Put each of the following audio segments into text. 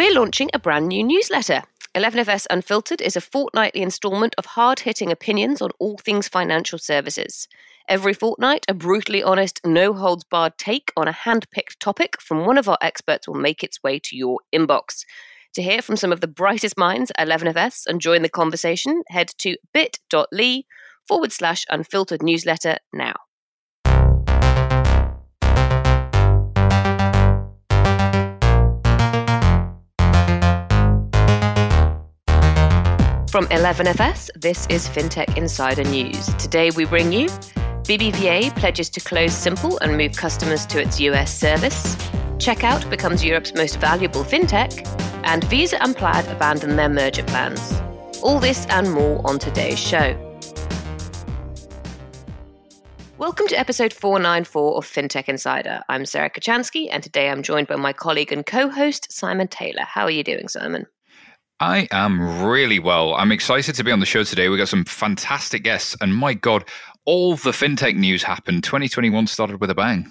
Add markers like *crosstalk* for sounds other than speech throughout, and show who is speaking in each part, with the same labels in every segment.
Speaker 1: we're launching a brand new newsletter. 11FS Unfiltered is a fortnightly installment of hard hitting opinions on all things financial services. Every fortnight, a brutally honest, no holds barred take on a hand picked topic from one of our experts will make its way to your inbox. To hear from some of the brightest minds at 11FS and join the conversation, head to bit.ly forward slash unfiltered newsletter now. From 11FS, this is FinTech Insider News. Today we bring you BBVA pledges to close Simple and move customers to its US service. Checkout becomes Europe's most valuable fintech, and Visa and Plaid abandon their merger plans. All this and more on today's show. Welcome to episode 494 of FinTech Insider. I'm Sarah Kocianski, and today I'm joined by my colleague and co host, Simon Taylor. How are you doing, Simon?
Speaker 2: I am really well. I'm excited to be on the show today. We got some fantastic guests, and my God, all the fintech news happened. 2021 started with a bang.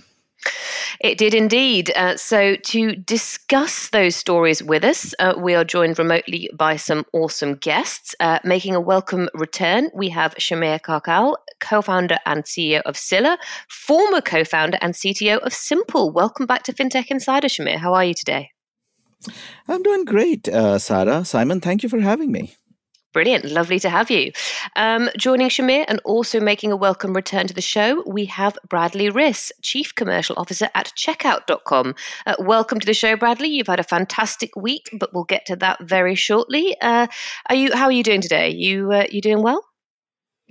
Speaker 1: It did indeed. Uh, so, to discuss those stories with us, uh, we are joined remotely by some awesome guests. Uh, making a welcome return, we have Shamir Karkal, co founder and CEO of Sila, former co founder and CTO of Simple. Welcome back to FinTech Insider, Shamir. How are you today?
Speaker 3: I'm doing great, uh, Sarah. Simon, thank you for having me.
Speaker 1: Brilliant. Lovely to have you. Um, joining Shamir and also making a welcome return to the show, we have Bradley Riss, Chief Commercial Officer at Checkout.com. Uh, welcome to the show, Bradley. You've had a fantastic week, but we'll get to that very shortly. Uh, are you? How are you doing today? You uh, you doing well?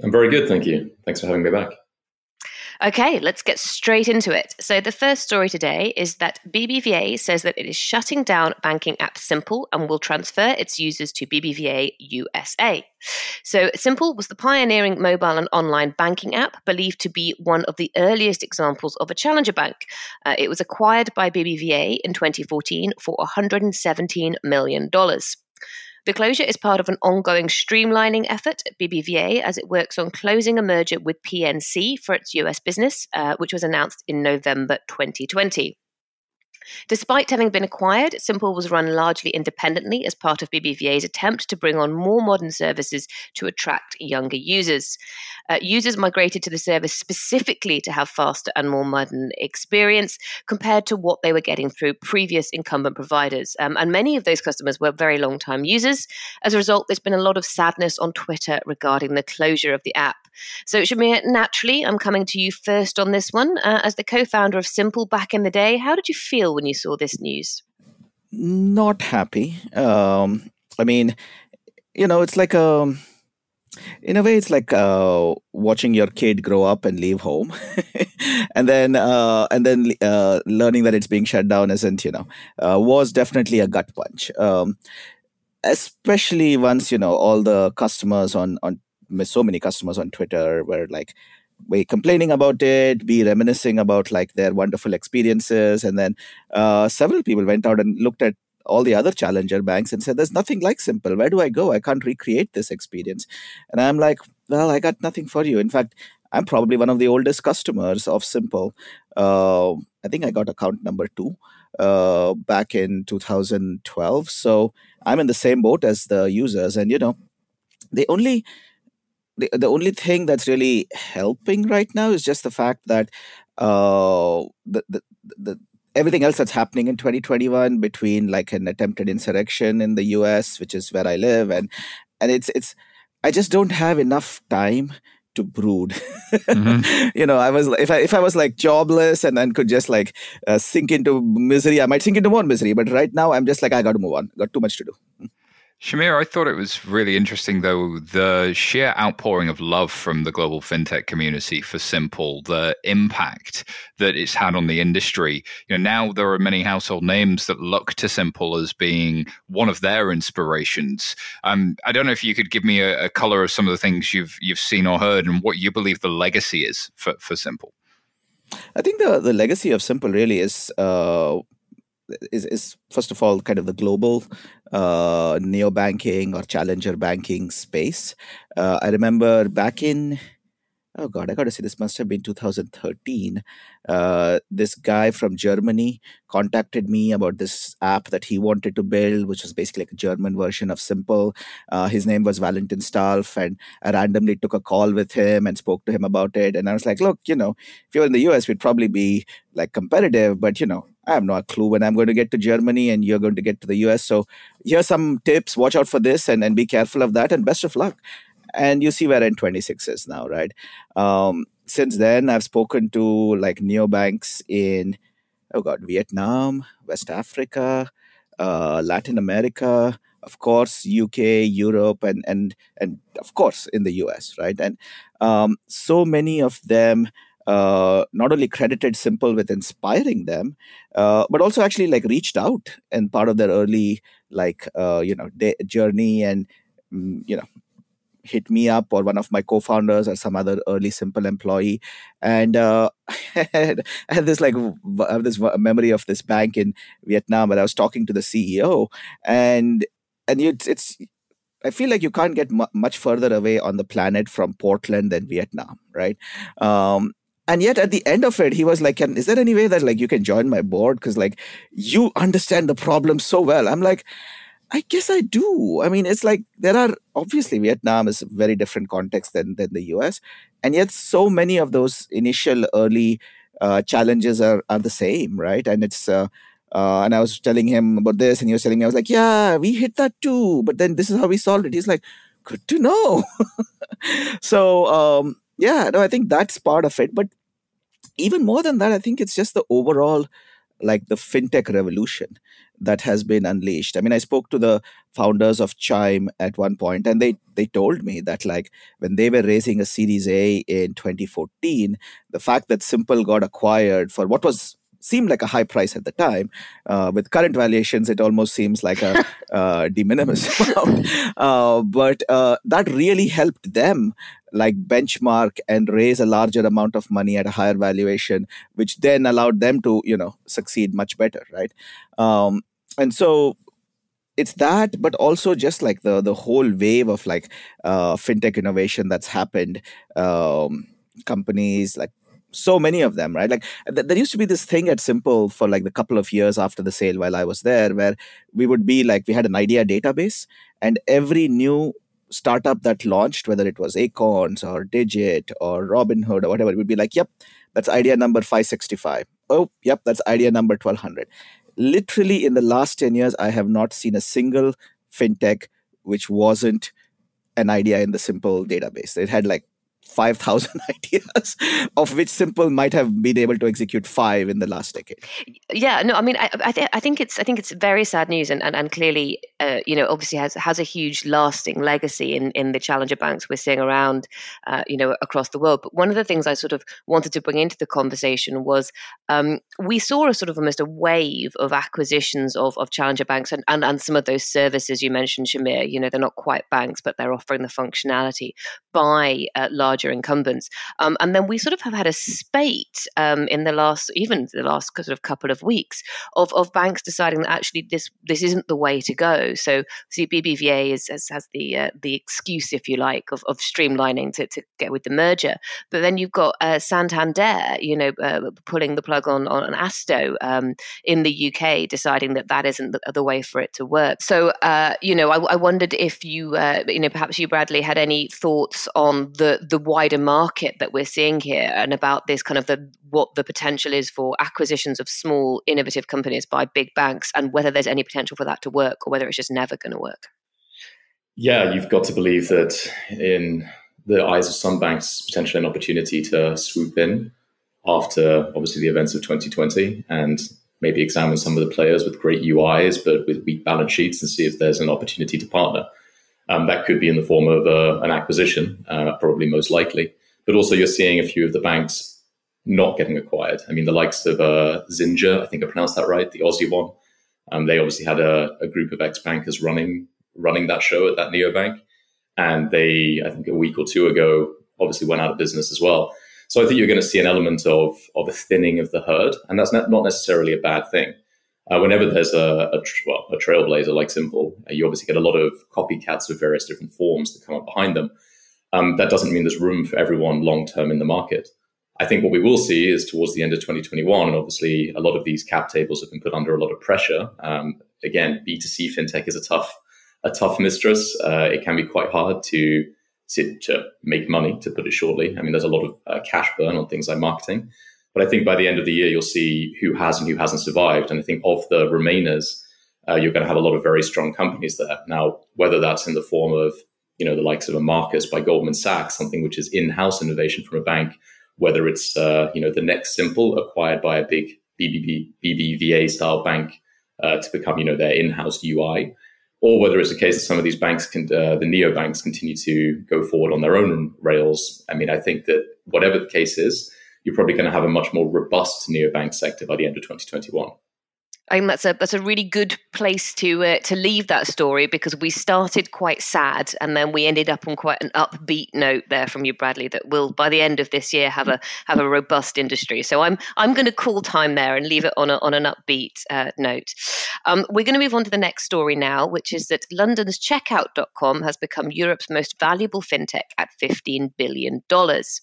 Speaker 4: I'm very good, thank you. Thanks for having me back.
Speaker 1: Okay, let's get straight into it. So, the first story today is that BBVA says that it is shutting down banking app Simple and will transfer its users to BBVA USA. So, Simple was the pioneering mobile and online banking app, believed to be one of the earliest examples of a challenger bank. Uh, it was acquired by BBVA in 2014 for $117 million. The closure is part of an ongoing streamlining effort at BBVA as it works on closing a merger with PNC for its US business, uh, which was announced in November 2020. Despite having been acquired, Simple was run largely independently as part of BBVA's attempt to bring on more modern services to attract younger users. Uh, users migrated to the service specifically to have faster and more modern experience compared to what they were getting through previous incumbent providers. Um, and many of those customers were very long time users. As a result, there's been a lot of sadness on Twitter regarding the closure of the app. So, Shamir, naturally, I'm coming to you first on this one. Uh, as the co founder of Simple back in the day, how did you feel when you saw this news?
Speaker 3: Not happy. Um, I mean, you know, it's like a. Um, in a way, it's like uh, watching your kid grow up and leave home, *laughs* and then uh, and then uh, learning that it's being shut down isn't, you know, uh, was definitely a gut punch. Um, especially once you know all the customers on on so many customers on Twitter were like, be complaining about it, be reminiscing about like their wonderful experiences, and then uh, several people went out and looked at all the other challenger banks and said, "There's nothing like Simple. Where do I go? I can't recreate this experience." And I'm like, "Well, I got nothing for you. In fact, I'm probably one of the oldest customers of Simple. Uh, I think I got account number two uh, back in 2012. So I'm in the same boat as the users, and you know, they only." The, the only thing that's really helping right now is just the fact that uh, the, the, the everything else that's happening in 2021 between like an attempted insurrection in the US, which is where I live, and and it's it's I just don't have enough time to brood. mm-hmm. *laughs* you know, I was if I if I was like jobless and then could just like uh, sink into misery, I might sink into more misery. But right now, I'm just like I got to move on. Got too much to do.
Speaker 2: Shamir, I thought it was really interesting, though, the sheer outpouring of love from the global fintech community for Simple, the impact that it's had on the industry. You know, now there are many household names that look to Simple as being one of their inspirations. Um, I don't know if you could give me a, a color of some of the things you've you've seen or heard, and what you believe the legacy is for, for Simple.
Speaker 3: I think the the legacy of Simple really is. Uh, is, is first of all kind of the global uh, neo banking or challenger banking space. Uh, I remember back in oh god i gotta say this must have been 2013 uh, this guy from germany contacted me about this app that he wanted to build which was basically like a german version of simple uh, his name was valentin stalf and i randomly took a call with him and spoke to him about it and i was like look you know if you're in the us we'd probably be like competitive but you know I have no clue when I'm going to get to Germany and you're going to get to the US. So here's some tips. Watch out for this and, and be careful of that and best of luck and you see where N26 is now, right? Um, since then, I've spoken to like neobanks in, oh God, Vietnam, West Africa, uh, Latin America, of course, UK, Europe, and and and of course in the US, right? And um, so many of them uh, not only credited Simple with inspiring them, uh, but also actually like reached out and part of their early like uh, you know day, journey and mm, you know hit me up or one of my co-founders or some other early simple employee and uh, *laughs* I, had, I had this like I have this memory of this bank in vietnam where i was talking to the ceo and and it's, it's I feel like you can't get mu- much further away on the planet from Portland than Vietnam, right? Um, and yet at the end of it, he was like, "Is there any way that like you can join my board? Because like you understand the problem so well." I'm like, I guess I do. I mean, it's like there are obviously Vietnam is a very different context than than the US, and yet so many of those initial early uh, challenges are are the same, right? And it's uh, uh, and I was telling him about this, and he was telling me, I was like, yeah, we hit that too, but then this is how we solved it. He's like, good to know. *laughs* so um, yeah, no, I think that's part of it, but even more than that, I think it's just the overall like the fintech revolution that has been unleashed. I mean, I spoke to the founders of Chime at one point, and they they told me that like when they were raising a Series A in 2014, the fact that Simple got acquired for what was seemed like a high price at the time. Uh, with current valuations, it almost seems like a *laughs* uh, de minimis *laughs* amount. Uh, but uh, that really helped them like benchmark and raise a larger amount of money at a higher valuation, which then allowed them to, you know, succeed much better, right? Um, and so it's that but also just like the the whole wave of like uh, fintech innovation that's happened um, companies like so many of them right like th- there used to be this thing at simple for like the couple of years after the sale while i was there where we would be like we had an idea database and every new startup that launched whether it was acorns or digit or robinhood or whatever it would be like yep that's idea number 565 oh yep that's idea number 1200 literally in the last 10 years i have not seen a single fintech which wasn't an idea in the simple database. It had like 5,000 *laughs* ideas, of which Simple might have been able to execute five in the last decade.
Speaker 1: Yeah, no, I mean, I, I, th- I think it's I think it's very sad news, and and, and clearly, uh, you know, obviously has has a huge lasting legacy in in the challenger banks we're seeing around, uh, you know, across the world. But one of the things I sort of wanted to bring into the conversation was um, we saw a sort of almost a wave of acquisitions of of challenger banks and, and and some of those services you mentioned, Shamir. You know, they're not quite banks, but they're offering the functionality by uh, large larger incumbents. Um, and then we sort of have had a spate um, in the last, even the last sort of couple of weeks, of, of banks deciding that actually this this isn't the way to go. So, see, BBVA is, has, has the uh, the excuse, if you like, of, of streamlining to, to get with the merger. But then you've got uh, Santander, you know, uh, pulling the plug on on Asto um, in the UK, deciding that that isn't the, the way for it to work. So, uh, you know, I, I, wondered if you, uh, you know, perhaps you, Bradley, had any thoughts on the the wider market that we're seeing here and about this kind of the what the potential is for acquisitions of small innovative companies by big banks and whether there's any potential for that to work or whether it's just never going to work.
Speaker 4: Yeah you've got to believe that in the eyes of some banks potentially an opportunity to swoop in after obviously the events of 2020 and maybe examine some of the players with great uis but with weak balance sheets and see if there's an opportunity to partner um, that could be in the form of uh, an acquisition, uh, probably most likely. But also, you're seeing a few of the banks not getting acquired. I mean, the likes of uh, Xinja, I think I pronounced that right, the Aussie one. Um, they obviously had a, a group of ex bankers running running that show at that neobank, and they, I think, a week or two ago, obviously went out of business as well. So I think you're going to see an element of of a thinning of the herd, and that's not necessarily a bad thing uh, whenever there's a, a well a trailblazer like Simple, uh, you obviously get a lot of copycats of various different forms that come up behind them. um, that doesn't mean there's room for everyone long term in the market. I think what we will see is towards the end of 2021, and obviously a lot of these cap tables have been put under a lot of pressure. Um, again, B2C fintech is a tough, a tough mistress. Uh, it can be quite hard to, to, make money, to put it shortly. I mean, there's a lot of uh, cash burn on things like marketing. But I think by the end of the year, you'll see who has and who hasn't survived. And I think of the remainers, uh, you're going to have a lot of very strong companies there. Now, whether that's in the form of you know the likes of a Marcus by Goldman Sachs, something which is in-house innovation from a bank, whether it's uh, you know the next simple acquired by a big BBB, BBVA style bank uh, to become you know their in-house UI, or whether it's the case that some of these banks can uh, the neo banks continue to go forward on their own rails. I mean, I think that whatever the case is, you're probably going to have a much more robust neobank sector by the end of 2021.
Speaker 1: I think that's a that's a really good place to uh, to leave that story because we started quite sad and then we ended up on quite an upbeat note there from you, Bradley. That will by the end of this year have a have a robust industry. So I'm I'm going to call time there and leave it on a, on an upbeat uh, note. Um, we're going to move on to the next story now, which is that London's Checkout.com has become Europe's most valuable fintech at 15 billion dollars.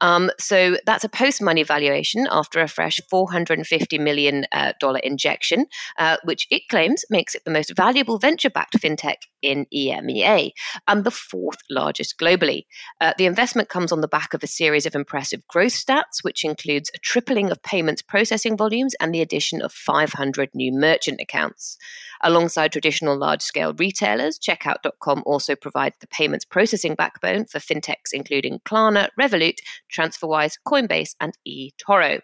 Speaker 1: Um, so that's a post money valuation after a fresh $450 million uh, injection, uh, which it claims makes it the most valuable venture backed fintech in EMEA and the fourth largest globally. Uh, the investment comes on the back of a series of impressive growth stats, which includes a tripling of payments processing volumes and the addition of 500 new merchant accounts. Alongside traditional large scale retailers, Checkout.com also provides the payments processing backbone for fintechs including Klarna, Revolut, TransferWise, Coinbase, and eToro.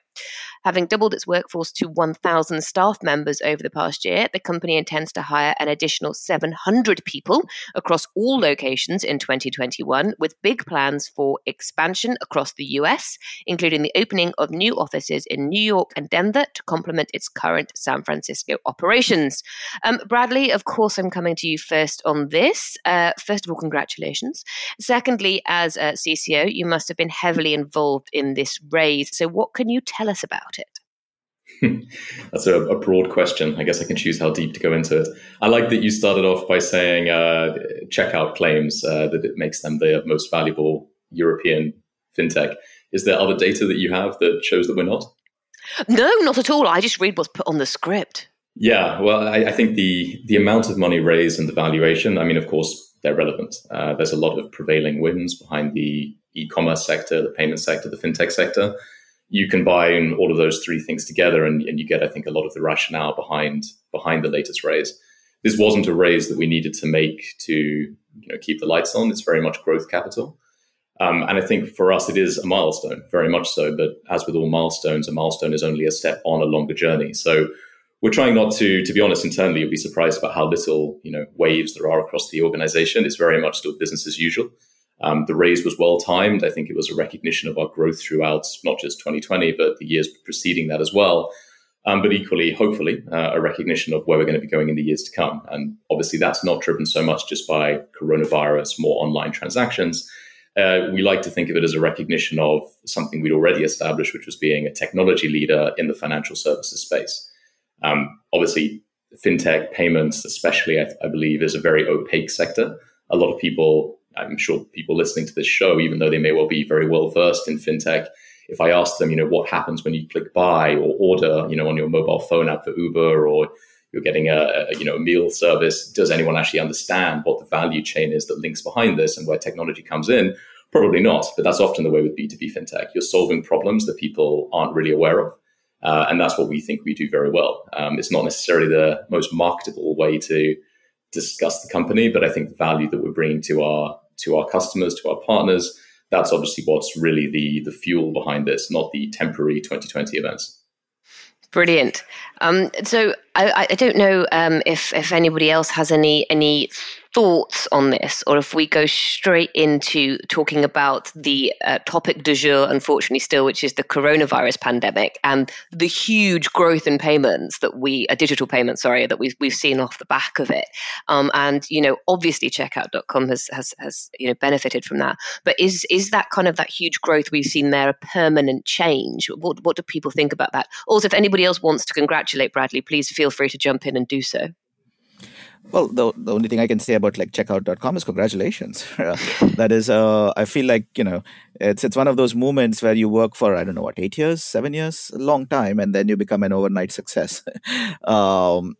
Speaker 1: Having doubled its workforce to 1,000 staff members over the past year, the company intends to hire an additional 700 people across all locations in 2021, with big plans for expansion across the US, including the opening of new offices in New York and Denver to complement its current San Francisco operations. Um, Bradley, of course, I'm coming to you first on this. Uh, first of all, congratulations. Secondly, as CCO, you must have been heavily involved in this raise. So, what can you tell us about it? *laughs*
Speaker 4: That's a, a, broad question. I guess I can choose how deep to go into it. I like that you started off by saying uh, checkout claims uh, that it makes them the most valuable European fintech. Is there other data that you have that shows that we're not?
Speaker 1: No, not at all. I just read what's put on the script.
Speaker 4: Yeah, well, I, I think the the amount of money raised and the valuation. I mean, of course, they're relevant. Uh, there's a lot of prevailing winds behind the e-commerce sector, the payment sector, the fintech sector you combine all of those three things together and, and you get, I think, a lot of the rationale behind behind the latest raise. This wasn't a raise that we needed to make to you know, keep the lights on. It's very much growth capital. Um, and I think for us, it is a milestone, very much so. But as with all milestones, a milestone is only a step on a longer journey. So we're trying not to, to be honest, internally, you'll be surprised about how little, you know, waves there are across the organization. It's very much still business as usual. Um, the raise was well timed. I think it was a recognition of our growth throughout not just 2020, but the years preceding that as well. Um, but equally, hopefully, uh, a recognition of where we're going to be going in the years to come. And obviously, that's not driven so much just by coronavirus, more online transactions. Uh, we like to think of it as a recognition of something we'd already established, which was being a technology leader in the financial services space. Um, obviously, fintech payments, especially, I, I believe, is a very opaque sector. A lot of people I'm sure people listening to this show, even though they may well be very well versed in fintech, if I ask them, you know, what happens when you click buy or order, you know, on your mobile phone app for Uber or you're getting a, you know meal service, does anyone actually understand what the value chain is that links behind this and where technology comes in? Probably not, but that's often the way with B2B fintech. You're solving problems that people aren't really aware of. Uh, and that's what we think we do very well. Um, it's not necessarily the most marketable way to discuss the company, but I think the value that we're bringing to our to our customers, to our partners, that's obviously what's really the the fuel behind this, not the temporary 2020 events.
Speaker 1: Brilliant. Um, so I, I, don't know um, if if anybody else has any any thoughts on this, or if we go straight into talking about the uh, topic du jour, unfortunately, still, which is the coronavirus pandemic and the huge growth in payments that we, uh, digital payments, sorry, that we've, we've seen off the back of it. Um, and, you know, obviously checkout.com has, has, has, you know, benefited from that. But is, is that kind of that huge growth we've seen there a permanent change? What, what do people think about that? Also, if anybody else wants to congratulate Bradley, please feel free to jump in and do so.
Speaker 3: Well, the, the only thing I can say about like checkout.com is congratulations. *laughs* that is, uh, I feel like, you know, it's, it's one of those moments where you work for, I don't know what, eight years, seven years, a long time, and then you become an overnight success. *laughs* um,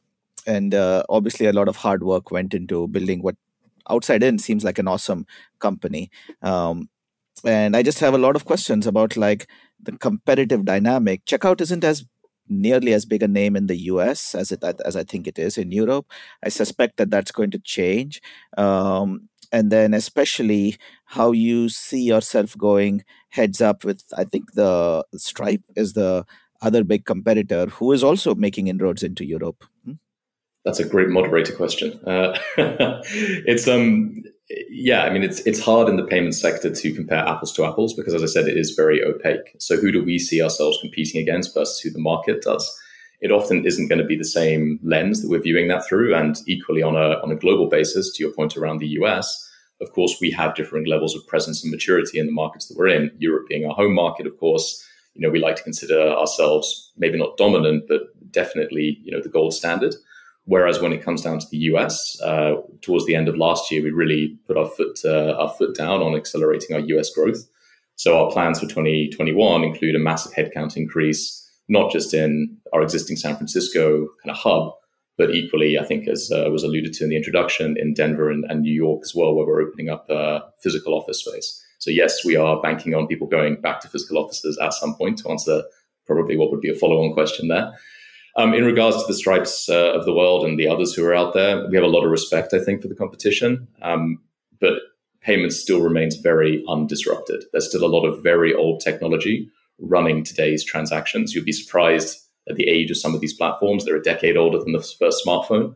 Speaker 3: and uh, obviously a lot of hard work went into building what outside in seems like an awesome company. Um, and I just have a lot of questions about like the competitive dynamic. Checkout isn't as nearly as big a name in the US as it as I think it is in Europe. I suspect that that's going to change. Um, and then especially how you see yourself going heads up with I think the Stripe is the other big competitor who is also making inroads into Europe. Hmm?
Speaker 4: That's a great moderator question. Uh, *laughs* it's um yeah, I mean it's it's hard in the payment sector to compare apples to apples because as I said, it is very opaque. So who do we see ourselves competing against versus who the market does? It often isn't going to be the same lens that we're viewing that through. And equally on a on a global basis, to your point around the US, of course, we have different levels of presence and maturity in the markets that we're in. Europe being our home market, of course, you know, we like to consider ourselves maybe not dominant, but definitely, you know, the gold standard. Whereas when it comes down to the US, uh, towards the end of last year, we really put our foot uh, our foot down on accelerating our US growth. So our plans for 2021 include a massive headcount increase, not just in our existing San Francisco kind of hub, but equally, I think, as uh, was alluded to in the introduction, in Denver and, and, New York as well, where we're opening up uh, physical office space. So yes, we are banking on people going back to physical offices at some point to answer probably what would be a follow-on question there. Um, in regards to the Stripes uh, of the world and the others who are out there, we have a lot of respect, I think, for the competition. Um, but payments still remains very undisrupted. There's still a lot of very old technology running today's transactions. You'd be surprised at the age of some of these platforms. They're a decade older than the first smartphone.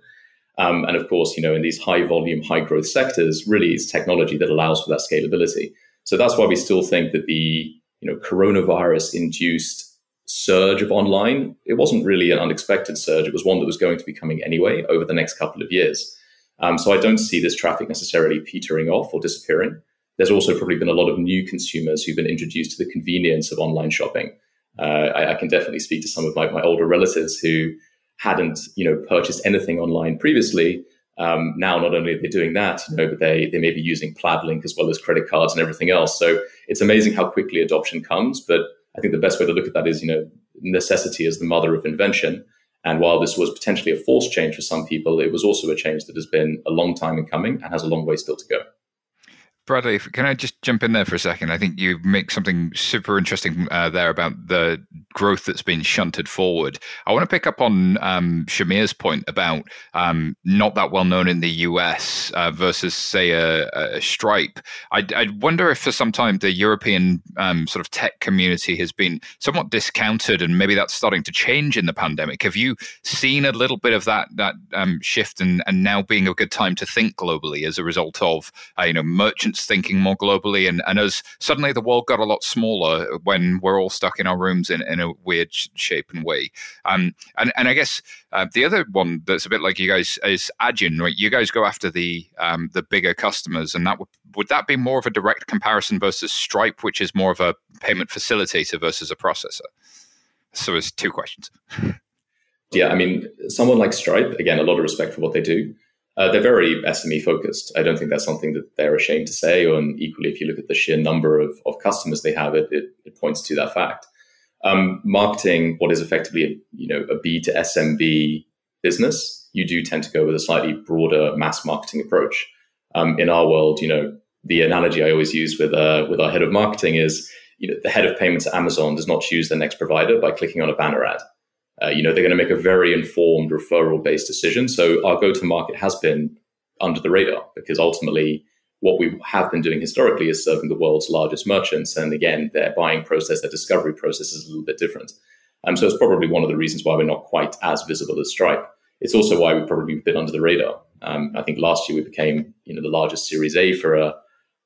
Speaker 4: Um, and of course, you know, in these high volume, high growth sectors, really it's technology that allows for that scalability. So that's why we still think that the you know coronavirus induced surge of online, it wasn't really an unexpected surge. It was one that was going to be coming anyway over the next couple of years. Um, so I don't see this traffic necessarily petering off or disappearing. There's also probably been a lot of new consumers who've been introduced to the convenience of online shopping. Uh, I, I, can definitely speak to some of my, my older relatives who hadn't, you know, purchased anything online previously. Um, now, not only are they doing that, you know, but they they may be using Plaid Link as well as credit cards and everything else. So it's amazing how quickly adoption comes. But I think the best way to look at that is, you know, necessity is the mother of invention. And while this was potentially a forced change for some people, it was also a change that has been a long time in coming and has a long way still to go.
Speaker 2: Bradley, can I just jump in there for a second? I think you make something super interesting uh, there about the growth that's been shunted forward. I want to pick up on um, Shamir's point about um, not that well known in the US uh, versus, say, a, a Stripe. I, I, wonder if for some time the European um, sort of tech community has been somewhat discounted, and maybe that's starting to change in the pandemic. Have you seen a little bit of that that um, shift, and, and now being a good time to think globally as a result of uh, you know merchant thinking more globally, and, and as suddenly the world got a lot smaller when we're all stuck in our rooms in, in a weird shape and way. Um, and, and I guess uh, the other one that's a bit like you guys is Adyen, right? You guys go after the um, the bigger customers, and that would would that be more of a direct comparison versus Stripe, which is more of a payment facilitator versus a processor? So it's two questions. *laughs*
Speaker 4: Yeah, I mean, someone like Stripe, again, a lot of respect for what they do. Uh, they're very SME focused. I don't think that's something that they're ashamed to say. And equally, if you look at the sheer number of, of customers they have, it, it, it points to that fact. Um, marketing what is effectively a, you know a B to SMB business, you do tend to go with a slightly broader mass marketing approach. Um, in our world, you know, the analogy I always use with uh, with our head of marketing is, you know, the head of payments at Amazon does not choose the next provider by clicking on a banner ad. Uh, you know, they're going to make a very informed referral based decision. So our go to market has been under the radar because ultimately what we have been doing historically is serving the world's largest merchants. And again, their buying process, their discovery process is a little bit different. Um, so it's probably one of the reasons why we're not quite as visible as Stripe. It's also why we've probably been under the radar. Um, I think last year we became, you know, the largest Series A for a,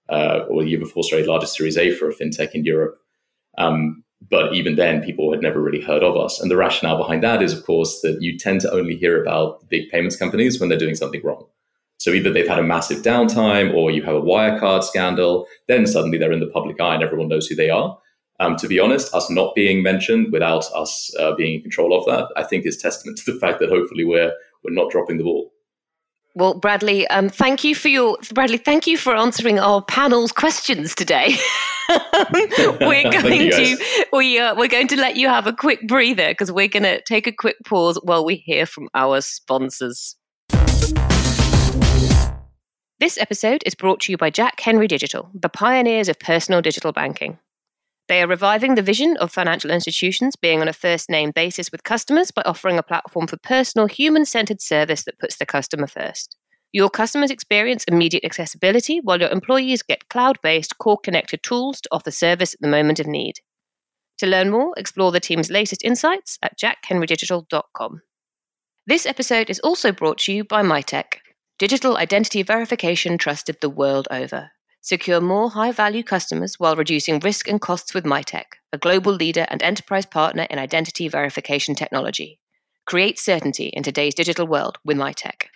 Speaker 4: uh, or the year before, sorry, largest Series A for a fintech in Europe. Um, but even then, people had never really heard of us. And the rationale behind that is, of course, that you tend to only hear about big payments companies when they're doing something wrong. So either they've had a massive downtime or you have a Wirecard scandal, then suddenly they're in the public eye and everyone knows who they are. Um, to be honest, us not being mentioned without us uh, being in control of that, I think is testament to the *laughs* fact that hopefully we're we're not dropping the ball.
Speaker 1: Well, Bradley, um, thank you for your Bradley. Thank you for answering our panel's questions today. *laughs* we're *laughs* going to we uh, we're going to let you have a quick breather because we're going to take a quick pause while we hear from our sponsors. This episode is brought to you by Jack Henry Digital, the pioneers of personal digital banking. They are reviving the vision of financial institutions being on a first name basis with customers by offering a platform for personal, human centered service that puts the customer first. Your customers experience immediate accessibility, while your employees get cloud based, core connected tools to offer service at the moment of need. To learn more, explore the team's latest insights at jackhenrydigital.com. This episode is also brought to you by Mitek, digital identity verification trusted the world over. Secure more high value customers while reducing risk and costs with Mitek, a global leader and enterprise partner in identity verification technology. Create certainty in today's digital world with Mitek.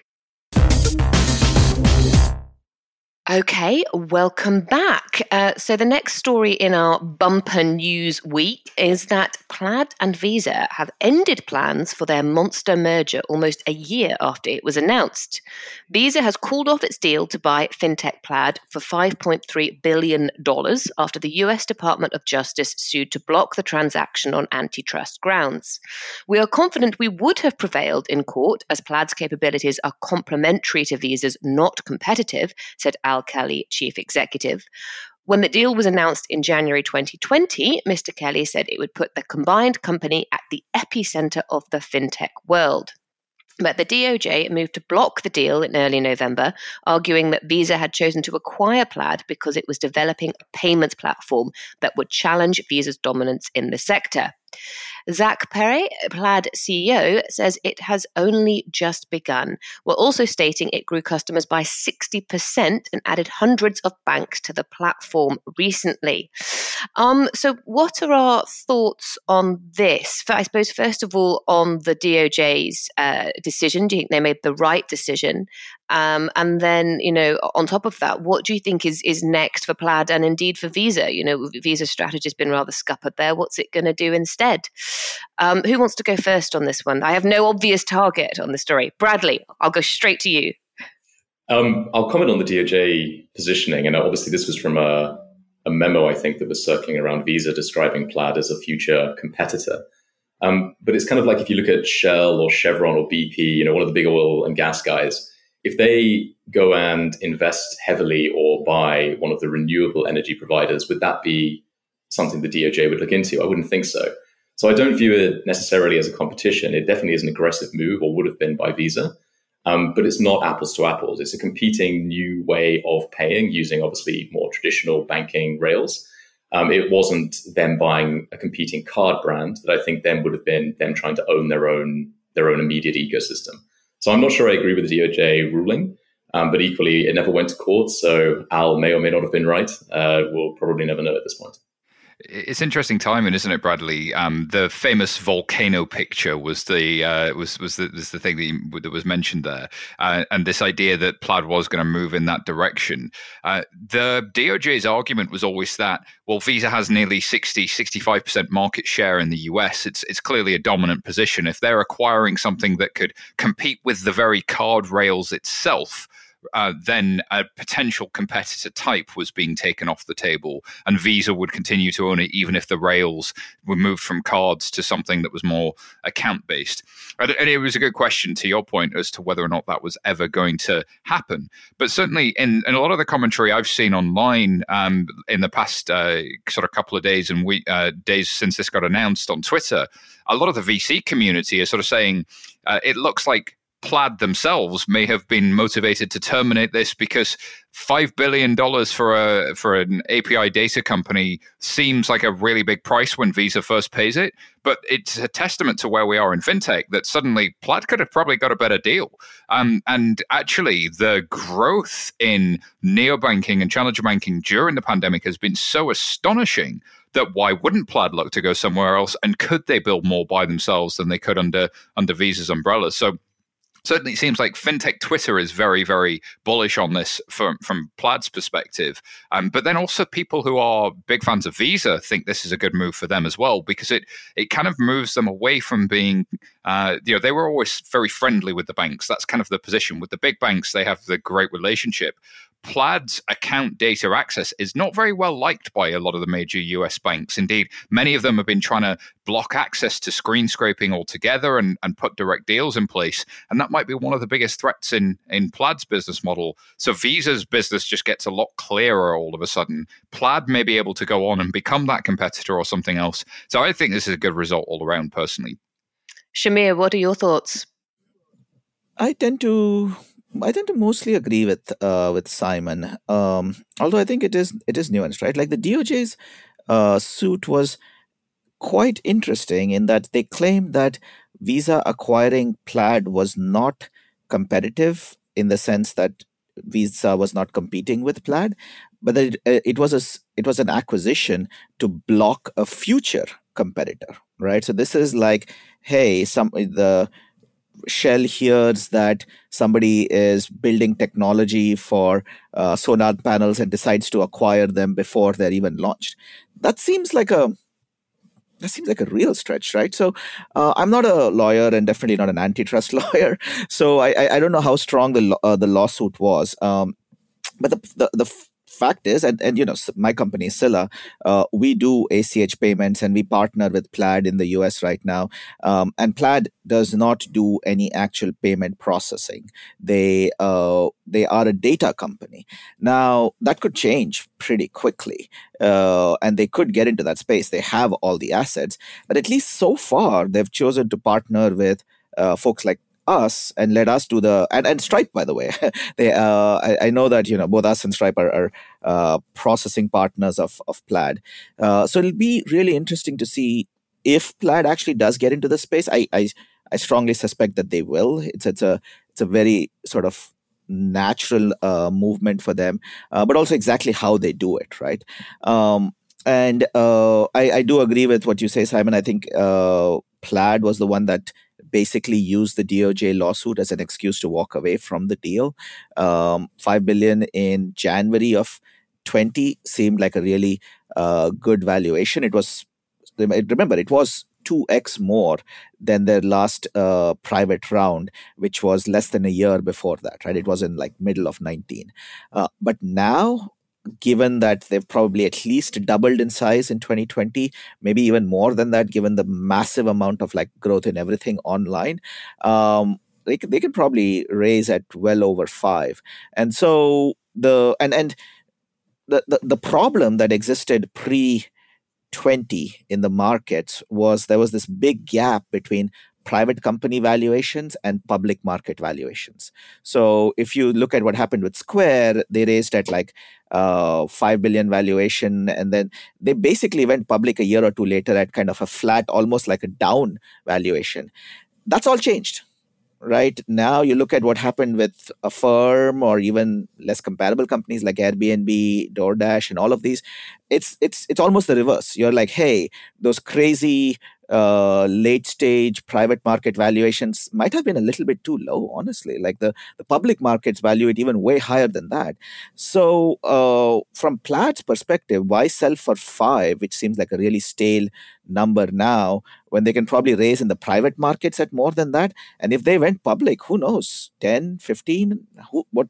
Speaker 1: Okay, welcome back. Uh, so, the next story in our bumper news week is that Plaid and Visa have ended plans for their monster merger almost a year after it was announced. Visa has called off its deal to buy fintech Plaid for $5.3 billion after the US Department of Justice sued to block the transaction on antitrust grounds. We are confident we would have prevailed in court as Plaid's capabilities are complementary to Visa's, not competitive, said Al Kelly, chief executive. When the deal was announced in January 2020, Mr. Kelly said it would put the combined company at the epicenter of the fintech world. But the DOJ moved to block the deal in early November, arguing that Visa had chosen to acquire Plaid because it was developing a payments platform that would challenge Visa's dominance in the sector. Zach Perret, Plaid CEO, says it has only just begun, while also stating it grew customers by 60% and added hundreds of banks to the platform recently. Um, so, what are our thoughts on this? I suppose, first of all, on the DOJ's uh, decision. Do you think they made the right decision? Um, and then, you know, on top of that, what do you think is is next for Plaid and indeed for Visa? You know, Visa's strategy has been rather scuppered there. What's it going to do instead? Um, who wants to go first on this one? I have no obvious target on the story. Bradley, I'll go straight to you.
Speaker 4: Um, I'll comment on the DOJ positioning, and obviously this was from a, a, memo I think that was circling around Visa describing Plaid as a future competitor. Um, but it's kind of like if you look at Shell or Chevron or BP, you know, one of the big oil and gas guys if they go and invest heavily or buy one of the renewable energy providers, would that be something the DOJ would look into? I wouldn't think so. So I don't view it necessarily as a competition. It definitely is an aggressive move, or would have been by Visa. Um, but it's not apples to apples. It's a competing new way of paying using obviously more traditional banking rails. Um, it wasn't them buying a competing card brand that I think then would have been them trying to own their own their own immediate ecosystem. So I'm not sure I agree with the DOJ ruling, um, but equally, it never went to court. So Al may or may not have been right. Uh, we'll probably never know at this point.
Speaker 2: It's interesting timing, isn't it, Bradley? Um, the famous volcano picture was the uh, was was the, was the thing that, you, that was mentioned there, uh, and this idea that Plaid was going to move in that direction. Uh, the DOJ's argument was always that well, Visa has nearly 60, 65 percent market share in the US. It's it's clearly a dominant position. If they're acquiring something that could compete with the very card rails itself, uh, then a potential competitor type was being taken off the table, and Visa would continue to own it even if the rails were moved from cards to something that was more account based. And, and it was a good question to your point as to whether or not that was ever going to happen. But certainly, in, in a lot of the commentary I've seen online um, in the past uh, sort of couple of days and week, uh, days since this got announced on Twitter, a lot of the VC community is sort of saying uh, it looks like Plaid themselves may have been motivated to terminate this because five billion dollars for a for an API data company seems like a really big price when Visa first pays it. But it's a testament to where we are in fintech that suddenly Plaid could have probably got a better deal. Um, and actually, the growth in neobanking and challenger banking during the pandemic has been so astonishing that why wouldn't Plaid look to go somewhere else? And could they build more by themselves than they could under under Visa's umbrella? So certainly it seems like fintech Twitter is very, very bullish on this from, from Plaid's perspective. Um, but then also people who are big fans of Visa think this is a good move for them as well because it it kind of moves them away from being, uh, you know, they were always very friendly with the banks. That's kind of the position. With the big banks, they have the great relationship. Plaid's account data access is not very well liked by a lot of the major US banks. Indeed, many of them have been trying to block access to screen scraping altogether and, and put direct deals in place. And that might be one of the biggest threats in, in Plaid's business model. So Visa's business just gets a lot clearer all of a sudden. Plaid may be able to go on and become that competitor or something else. So I think this is a good result all around personally.
Speaker 1: Shamir, what are your thoughts?
Speaker 3: I tend to I tend to mostly agree with uh, with Simon. Um, although I think it is it is nuanced, right? Like the DOJ's uh, suit was quite interesting in that they claimed that Visa acquiring Plaid was not competitive in the sense that Visa was not competing with Plaid, but that it, uh, it was a it was an acquisition to block a future competitor, right? So this is like, hey, some the Shell hears that somebody is building technology for uh, solar panels and decides to acquire them before they're even launched. That seems like a that seems like a real stretch, right? So, uh, I'm not a lawyer and definitely not an antitrust *laughs* lawyer, so I, I don't know how strong the uh, the lawsuit was. Um, but the, the the fact is, and, and you know, my company Sila, uh, we do ACH payments and we partner with Plaid in the US right now. Um, and Plaid does not do any actual payment processing. They uh, they are a data company. Now that could change pretty quickly, uh, and they could get into that space. They have all the assets, but at least so far they've chosen to partner with uh, folks like us and let us do the and, and stripe by the way. *laughs* They uh, I, I, know that you know both us and stripe are, are uh, processing partners of of plaid. Uh, so it'll be really interesting to see if plaid actually does get into the space. I i, I strongly suspect that they will. It's it's a it's a very sort of natural uh, movement for them uh, but also exactly how they do it right? Um, and uh, I, I do agree with what you say simon. I think uh, plaid was the one that basically used the DOJ lawsuit as an excuse to walk away from the deal. Um, Five billion in January of 20 seemed like a really uh, good valuation. It was remember it was 2x more than their last uh, private round which was less than a year before that right it was in like middle of 19 uh, but now given that they've probably at least doubled in size in 2020 maybe even more than that given the massive amount of like growth in everything online um, they, they can probably raise at well over five. And so the and and the, the, the problem that existed pre 20 in the markets was there was this big gap between private company valuations and public market valuations. So if you look at what happened with Square, they raised at like uh, 5 billion valuation and then they basically went public a year or two later at kind of a flat almost like a down valuation. That's all changed right now you look at what happened with Affirm or even less comparable companies like airbnb doordash and all of these it's it's it's almost the reverse you're like hey those crazy uh, late stage private market valuations might have been a little bit too low, honestly. Like the, the public markets value it even way higher than that. So, uh, from Plaid's perspective, why sell for five, which seems like a really stale number now, when they can probably raise in the private markets at more than that? And if they went public, who knows, 10, 15? Who, what?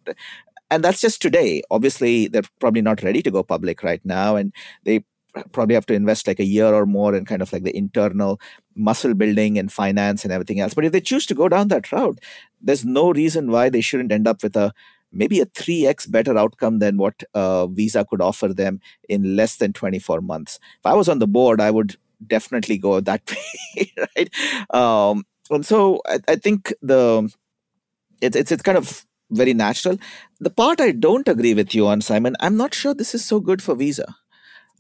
Speaker 3: and that's just today. Obviously, they're probably not ready to go public right now, and they probably have to invest like a year or more in kind of like the internal muscle building and finance and everything else. But if they choose to go down that route, there's no reason why they shouldn't end up with a maybe a 3x better outcome than what uh, Visa could offer them in less than 24 months. If I was on the board, I would definitely go that *laughs* way, right? Um, and so I, I think the it, it's it's kind of very natural. The part I don't agree with you on, Simon, I'm not sure this is so good for Visa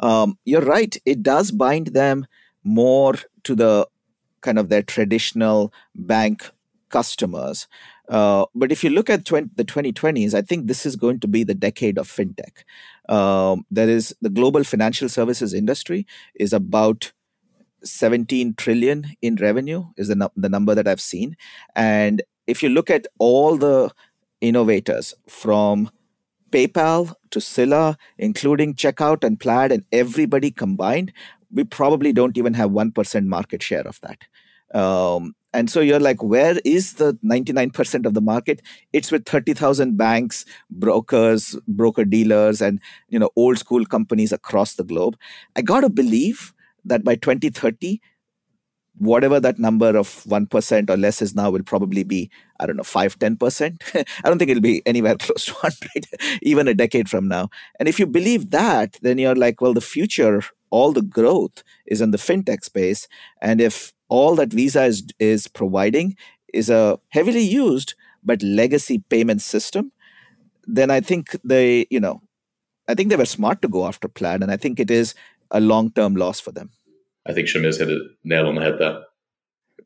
Speaker 3: um, you're right. It does bind them more to the kind of their traditional bank customers. Uh, but if you look at 20, the 2020s, I think this is going to be the decade of fintech. Um, there is the global financial services industry is about 17 trillion in revenue is the, the number that I've seen. And if you look at all the innovators from PayPal to Sila, including Checkout and Plaid and everybody combined, we probably don't even have 1% market share of that. Um, and so you're like, where is the 99% of the market? It's with 30,000 banks, brokers, broker dealers, and you know old school companies across the globe. I gotta believe that by 2030, whatever that number of 1% or less is now will probably be i don't know 5 10% *laughs* i don't think it'll be anywhere *laughs* close to 100 even a decade from now. And if you believe that then you're like well the future all the growth is in the fintech space. And if all that visa is, is providing is a heavily used but legacy payment system then i think they you know i think they were smart to go after plaid and i think it is a long-term loss for them.
Speaker 4: I think Shamir's hit a nail on the head there.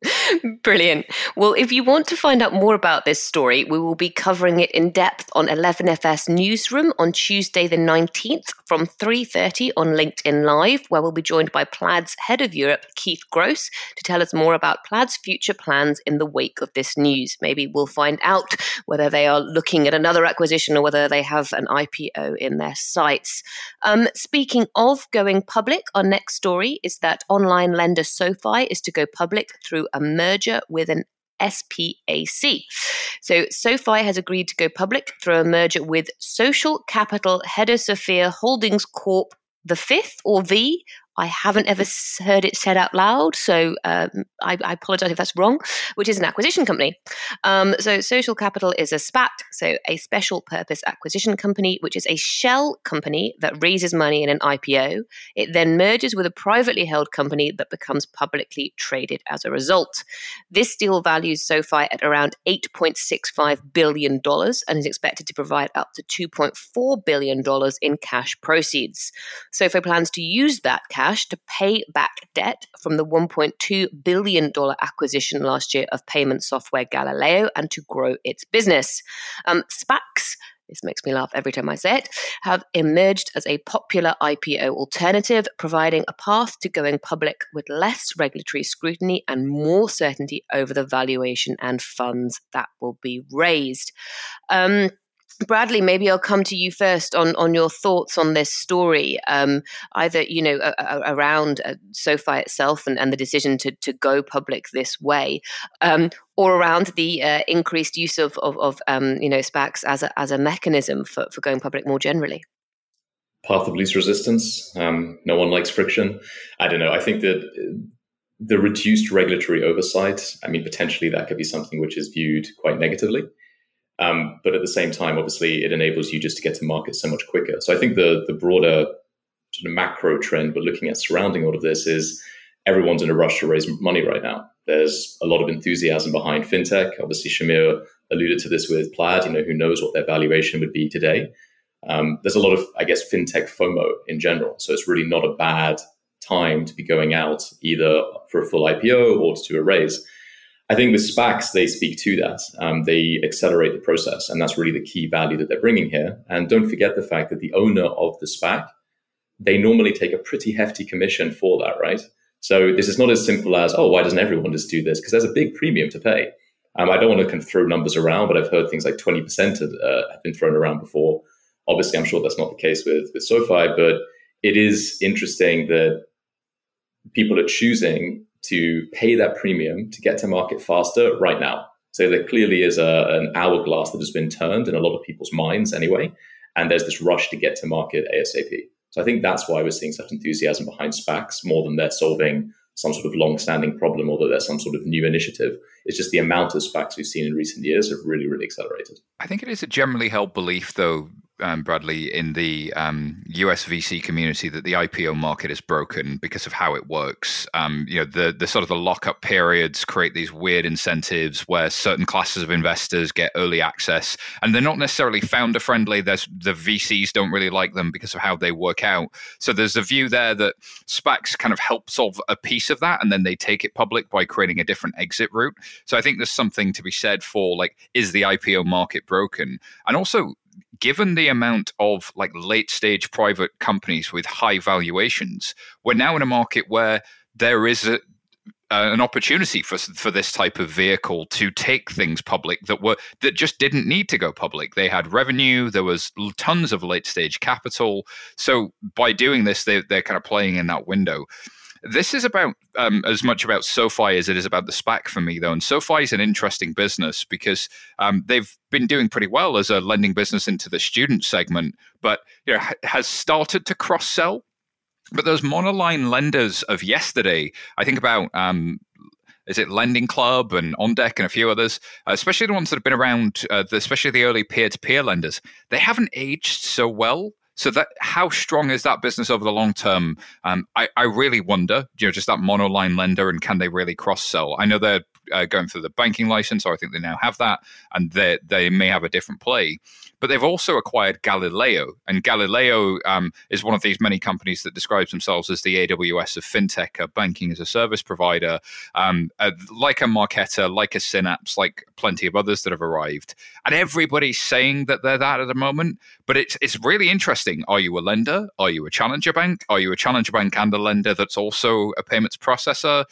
Speaker 4: *laughs*
Speaker 1: Brilliant. Well, if you want to find out more about this story, we will be covering it in depth on 11FS Newsroom on Tuesday the 19th from 3:30 on LinkedIn Live, where we'll be joined by Plaid's head of Europe, Keith Gross, to tell us more about Plaid's future plans in the wake of this news. Maybe we'll find out whether they are looking at another acquisition or whether they have an IPO in their sights. Um, speaking of going public, our next story is that online lender SoFi is to go public through a merger with an SPAC. So SoFi has agreed to go public through a merger with Social Capital Hedosophia Holdings Corp. The fifth or V I haven't ever heard it said out loud, so um, I, I, apologize if that's wrong, which is an acquisition company. Um, so, Social Capital is a SPAC, so a special purpose acquisition company, which is a shell company that raises money in an IPO. It then merges with a privately held company that becomes publicly traded as a result. This deal values SoFi at around $8.65 billion and is expected to provide up to $2.4 billion in cash proceeds. SoFi plans to use that cash cash to pay back debt from the $1.2 billion acquisition last year of payment software Galileo and to grow its business. Um, SPACs this makes me laugh every time I say it, have emerged as a popular IPO alternative, providing a path to going public with less regulatory scrutiny and more certainty over the valuation and funds that will be raised. Um, Bradley, maybe I'll come to you first on, on your thoughts on this story, um, either you know a, a, around uh, SoFi itself and, and the decision to, to go public this way, um, or around the uh, increased use of of, of um, you know SPACs as a as a mechanism for, for going public more generally.
Speaker 4: Path of least resistance. Um, no one likes friction. I don't know. I think that uh, the reduced regulatory oversight. I mean, potentially that could be something which is viewed quite negatively. Um, but at the same time, obviously, it enables you just to get to market so much quicker. So I think the the broader sort of macro trend we're looking at surrounding all of this is everyone's in a rush to raise money right now. There's a lot of enthusiasm behind fintech. Obviously, Shamir alluded to this with Plaid. You know, who knows what their valuation would be today? Um, there's a lot of, I guess, fintech FOMO in general. So it's really not a bad time to be going out either for a full IPO or to do a raise. I think with SPACs, they speak to that. Um, they accelerate the process, and that's really the key value that they're bringing here. And don't forget the fact that the owner of the SPAC, they normally take a pretty hefty commission for that, right? So this is not as simple as, oh, why doesn't everyone just do this? Because there's a big premium to pay. Um, I don't want to kind of throw numbers around, but I've heard things like 20% have, uh, have been thrown around before. Obviously, I'm sure that's not the case with, with SoFi, but it is interesting that people are choosing to pay that premium to get to market faster right now. So there clearly is a, an hourglass that has been turned in a lot of people's minds anyway. And there's this rush to get to market ASAP. So I think that's why we're seeing such enthusiasm behind SPACs more than they're solving some sort of long-standing problem or that there's some sort of new initiative. It's just the amount of SPACs we've seen in recent years have really, really accelerated.
Speaker 2: I think it is a generally held belief, though, um, Bradley, in the um, US VC community that the IPO market is broken because of how it works. Um, you know, the the sort of the lockup periods create these weird incentives where certain classes of investors get early access, and they're not necessarily founder friendly. There's the VCs don't really like them because of how they work out. So there's a view there that SPACs kind of help solve a piece of that, and then they take it public by creating a different exit route. So I think there's something to be said for like, is the IPO market broken? And also given the amount of like late stage private companies with high valuations, we're now in a market where there is a uh, an opportunity for for this type of vehicle to take things public that were that just didn't need to go public. They had revenue, there was tons of late stage capital. So by doing this, they, they're kind of playing in that window. This is about um, as much about SoFi as it is about the SPAC for me, though. And SoFi is an interesting business because um, they've been doing pretty well as a lending business into the student segment, but you know, has started to cross sell but those monoline lenders of yesterday, I think about um, is it Lending Club and OnDeck and a few others, especially the ones that have been around, uh, the, especially the early peer-to-peer lenders. They haven't aged so well. So that how strong is that business over the long term? Um, I, I really wonder, you know, just that monoline lender and can they really cross sell? I know they're uh, going through the banking license, or I think they now have that, and they they may have a different play. But they've also acquired Galileo, and Galileo um, is one of these many companies that describes themselves as the AWS of fintech, a banking as a service provider, um, uh, like a Marqeta, like a Synapse, like plenty of others that have arrived. And everybody's saying that they're that at the moment. But it's it's really interesting. Are you a lender? Are you a challenger bank? Are you a challenger bank and a lender that's also a payments processor?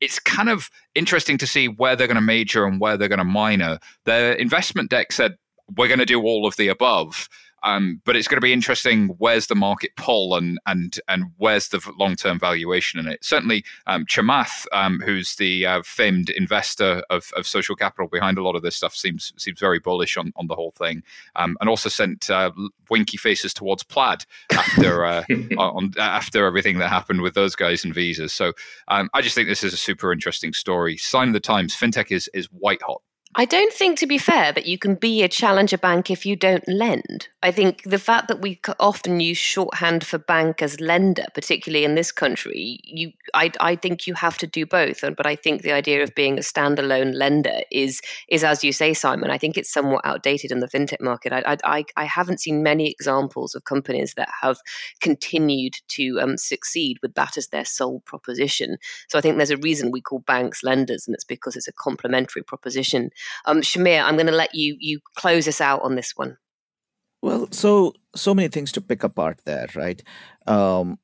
Speaker 2: It's kind of interesting to see where they're going to major and where they're going to minor. Their investment deck said we're going to do all of the above. Um, but it's going to be interesting. Where's the market pull and and and where's the long term valuation in it? Certainly, um, Chamath, um, who's the uh, famed investor of, of social capital behind a lot of this stuff, seems seems very bullish on, on the whole thing, um, and also sent uh, winky faces towards Plaid after uh, *laughs* on after everything that happened with those guys and visas. So um, I just think this is a super interesting story. Sign of the times. FinTech is is white hot.
Speaker 1: I don't think, to be fair, that you can be a challenger bank if you don't lend. I think the fact that we often use shorthand for bank as lender, particularly in this country, you, I, I think you have to do both. But I think the idea of being a standalone lender is, is as you say, Simon. I think it's somewhat outdated in the fintech market. I, I, I haven't seen many examples of companies that have continued to um, succeed with that as their sole proposition. So I think there's a reason we call banks lenders, and it's because it's a complementary proposition um, Shamir, I'm going to let you you close us out on this one.
Speaker 3: Well, so so many things to pick apart there, right? Um,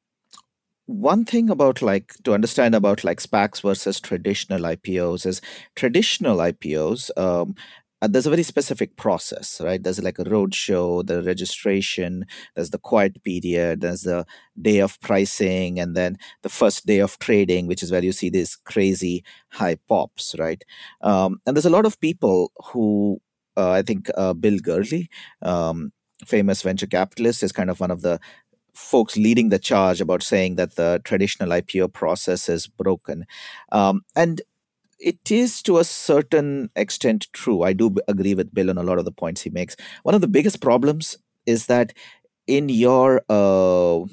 Speaker 3: one thing about like to understand about like SPACs versus traditional IPOs is traditional IPOs um, uh, there's a very specific process, right? There's like a roadshow, the registration, there's the quiet period, there's the day of pricing, and then the first day of trading, which is where you see these crazy high pops, right? Um, and there's a lot of people who, uh, I think uh, Bill Gurley, um, famous venture capitalist, is kind of one of the folks leading the charge about saying that the traditional IPO process is broken. Um, and it is to a certain extent true. I do agree with Bill on a lot of the points he makes. One of the biggest problems is that in your uh,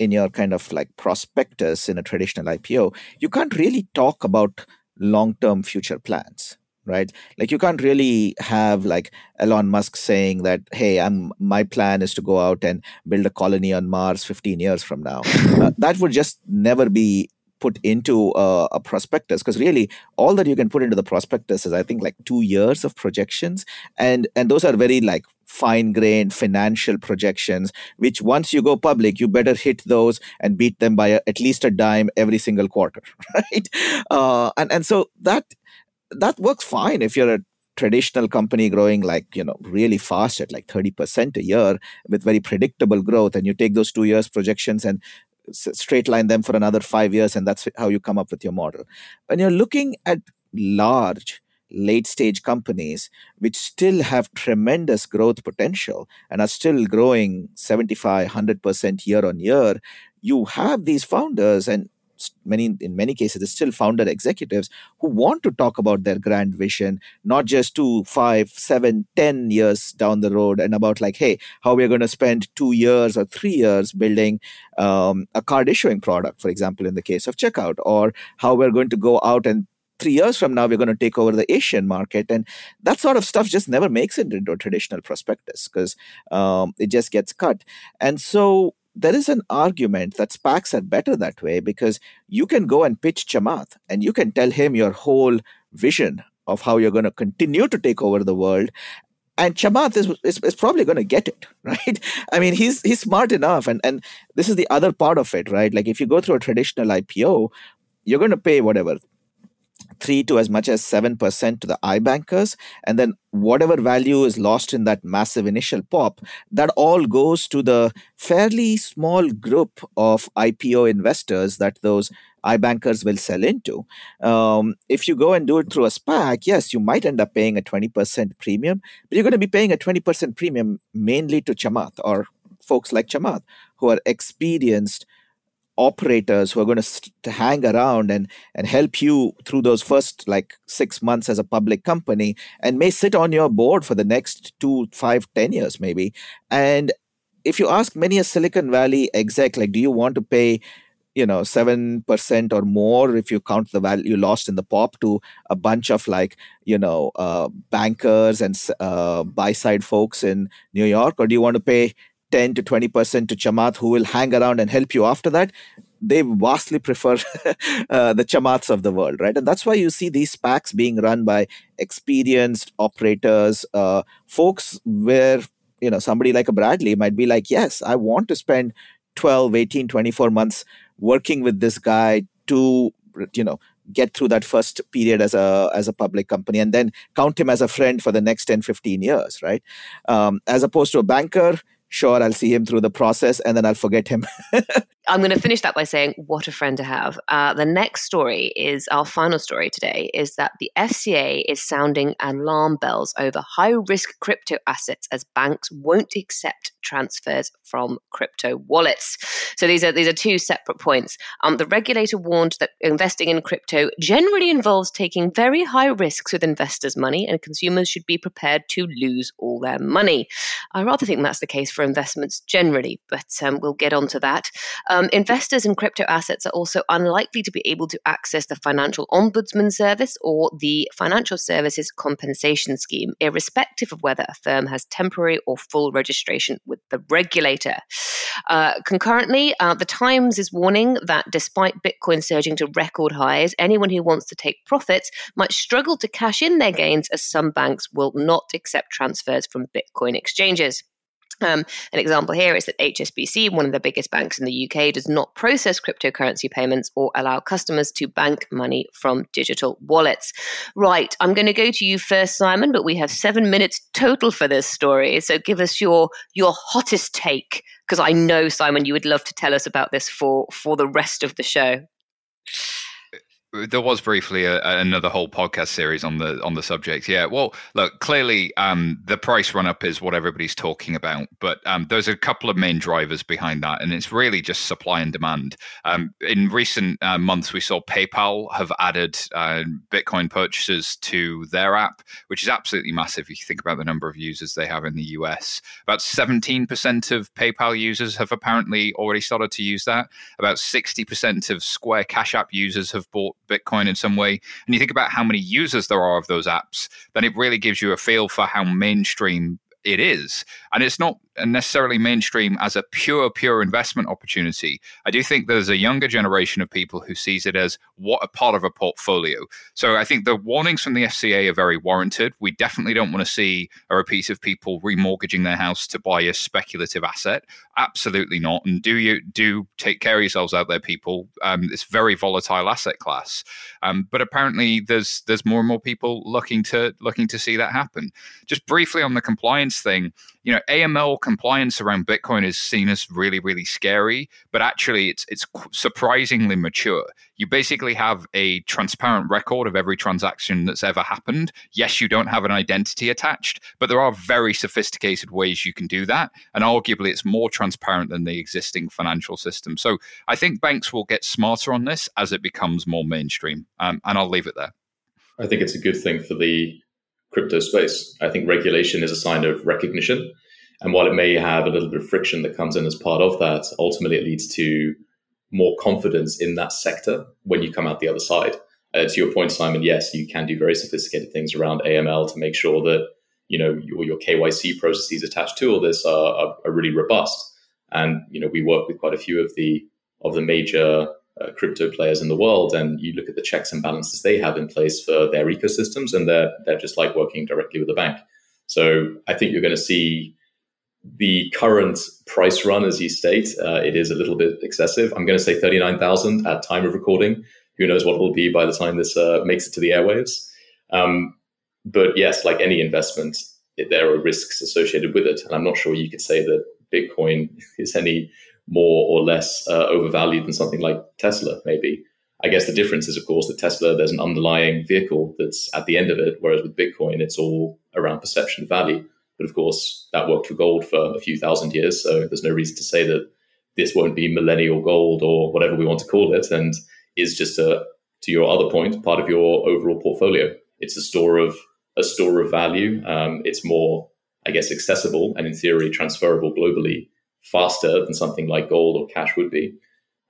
Speaker 3: in your kind of like prospectus in a traditional IPO, you can't really talk about long term future plans right like you can't really have like elon musk saying that hey i'm my plan is to go out and build a colony on mars 15 years from now *laughs* uh, that would just never be put into a, a prospectus because really all that you can put into the prospectus is i think like two years of projections. And and those are very like fine grained financial projections which once you go public you better hit those and beat them by a, at least a dime every single quarter *laughs* right? Uh, and and so that that works fine if you're a traditional company growing like you know really fast at like 30% a year with very predictable growth and you take those two years projections and straight line them for another five years, and that's how you come up with your model. When you're looking at large, late stage companies which still have tremendous growth potential and are still growing 75 100% year on year you have these founders and many in many cases it's still founder executives who want to talk about their grand vision not just two five seven ten years down the road and about like hey how we're going to spend two years or three years building um, a card issuing product for example in the case of checkout or how we're going to go out and three years from now we're going to take over the asian market. And that sort of stuff just never makes it into a traditional prospectus because um, it just gets cut. And so there is an argument that SPACs are better that way because you can go and pitch Chamath and you can tell him your whole vision of how you're going to continue to take over the world. And Chamath is, is, is probably going to get it, *laughs* right? I mean, he's he's smart enough, and and this is the other part of it, right? Like if you go through a traditional IPO, you're going to pay whatever three to as much as seven percent to the iBankers, and then whatever value is lost in that massive initial pop, that all goes to the fairly small group of IPO investors that those iBankers will sell into. Um, if you go and do it through a SPAC, yes, you might end up paying a 20% premium, but you're going to be paying a 20% premium mainly to Chamath or folks like Chamath who are experienced operators who are going to st- hang around and and help you through those first like six months as a public company and may sit on your board for the next two five ten years maybe. And if you ask many a silicon valley exec like do you want to pay you know 7% or more if you count the value lost in the pop? to a bunch of like you know uh, bankers and uh, buy side folks in new york or do you want to pay 10 to 20% to chamath who will hang around and help you. After that they vastly prefer *laughs* uh, the chamaths of the world right? And that's why you see these SPACs being run by experienced operators uh, folks where you know somebody like a bradley might be like yes i want to spend 12 18 24 months working with this guy to you know get through that first period as a as a public company and then count him as a friend for the next 10 15 years right? Um, as opposed to a banker sure i'll see him through the process and then i'll forget him *laughs*
Speaker 1: I'm going to finish that by saying, what a friend to have. Uh, the next story is our final story today is that the FCA is sounding alarm bells over high risk crypto assets as banks won't accept transfers from crypto wallets. So these are these are two separate points. Um, the regulator warned that investing in crypto generally involves taking very high risks with investors' money, and consumers should be prepared to lose all their money. I rather think that's the case for investments generally, but um, we'll get onto that. Um, investors in crypto assets are also unlikely to be able to access the Financial Ombudsman Service or the Financial Services Compensation Scheme, irrespective of whether a firm has temporary or full registration with the regulator. Uh, concurrently, uh, the Times is warning that despite Bitcoin surging to record highs, anyone who wants to take profits might struggle to cash in their gains as some banks will not accept transfers from Bitcoin exchanges. Um, an example here is that HSBC, one of the biggest banks in the UK, does not process cryptocurrency payments or allow customers to bank money from digital wallets. Right, I'm going to go to you first, Simon, but we have seven minutes total for this story. So give us your your hottest take, because I know Simon, you would love to tell us about this for for the rest of the show
Speaker 2: there was briefly a, another whole podcast series on the on the subject. Yeah, well, look, clearly um, the price run up is what everybody's talking about, but um, there's a couple of main drivers behind that, and it's really just supply and demand. Um, in recent uh, months, we saw PayPal have added uh, Bitcoin purchases to their app, which is absolutely massive. If you think about the number of users they have in the US, about 17% of PayPal users have apparently already started to use that. About 60% of Square Cash App users have bought Bitcoin in some way, and you think about how many users there are of those apps, then it really gives you a feel for how mainstream it is. And it's not necessarily mainstream as a pure, pure investment opportunity. I do think there's a younger generation of people who sees it as what a part of a portfolio. So I think the warnings from the FCA are very warranted. We definitely don't want to see a repeat of people remortgaging their house to buy a speculative asset. Absolutely not. And do you do take care of yourselves out there, people? Um, it's very volatile asset class. Um, but apparently there's there's more and more people looking to looking to see that happen. Just briefly on the compliance thing, you know, AML compliance around Bitcoin is seen as really, really scary, but actually it's it's surprisingly mature. You basically have a transparent record of every transaction that's ever happened. Yes, you don't have an identity attached, but there are very sophisticated ways you can do that, and arguably it's more transparent than the existing financial system. So I think banks will get smarter on this as it becomes more mainstream, um, and I'll leave it there.
Speaker 4: I think it's a good thing for the crypto space. I think regulation is a sign of recognition. And while it may have a little bit of friction that comes in as part of that, ultimately it leads to more confidence in that sector when you come out the other side. Uh, to your point, Simon, yes, you can do very sophisticated things around AML to make sure that you know your, your KYC processes attached to all this are, are, are, really robust. And you know we work with quite a few of the of the major uh, crypto players in the world, and you look at the checks and balances they have in place for their ecosystems, and they're they're just like working directly with the bank. So I think you're going to see the current price run, as you state, uh, it is a little bit excessive. I'm going to say 39,000 at time of recording. who knows what it will be by the time this uh, makes it to the airwaves. Um, but yes, like any investment, it, there are risks associated with it. And I'm not sure you could say that Bitcoin *laughs* is any more or less uh, overvalued than something like Tesla, maybe. I guess the difference is, of course, that Tesla, there's an underlying vehicle that's at the end of it, whereas with Bitcoin, it's all around perception value. But of course, that worked for gold for a few thousand years. So there's no reason to say that this won't be millennial gold or whatever we want to call it. And is just a, to your other point, part of your overall portfolio. It's a store of a store of value. Um, it's more, I guess, accessible and in theory transferable globally faster than something like gold or cash would be.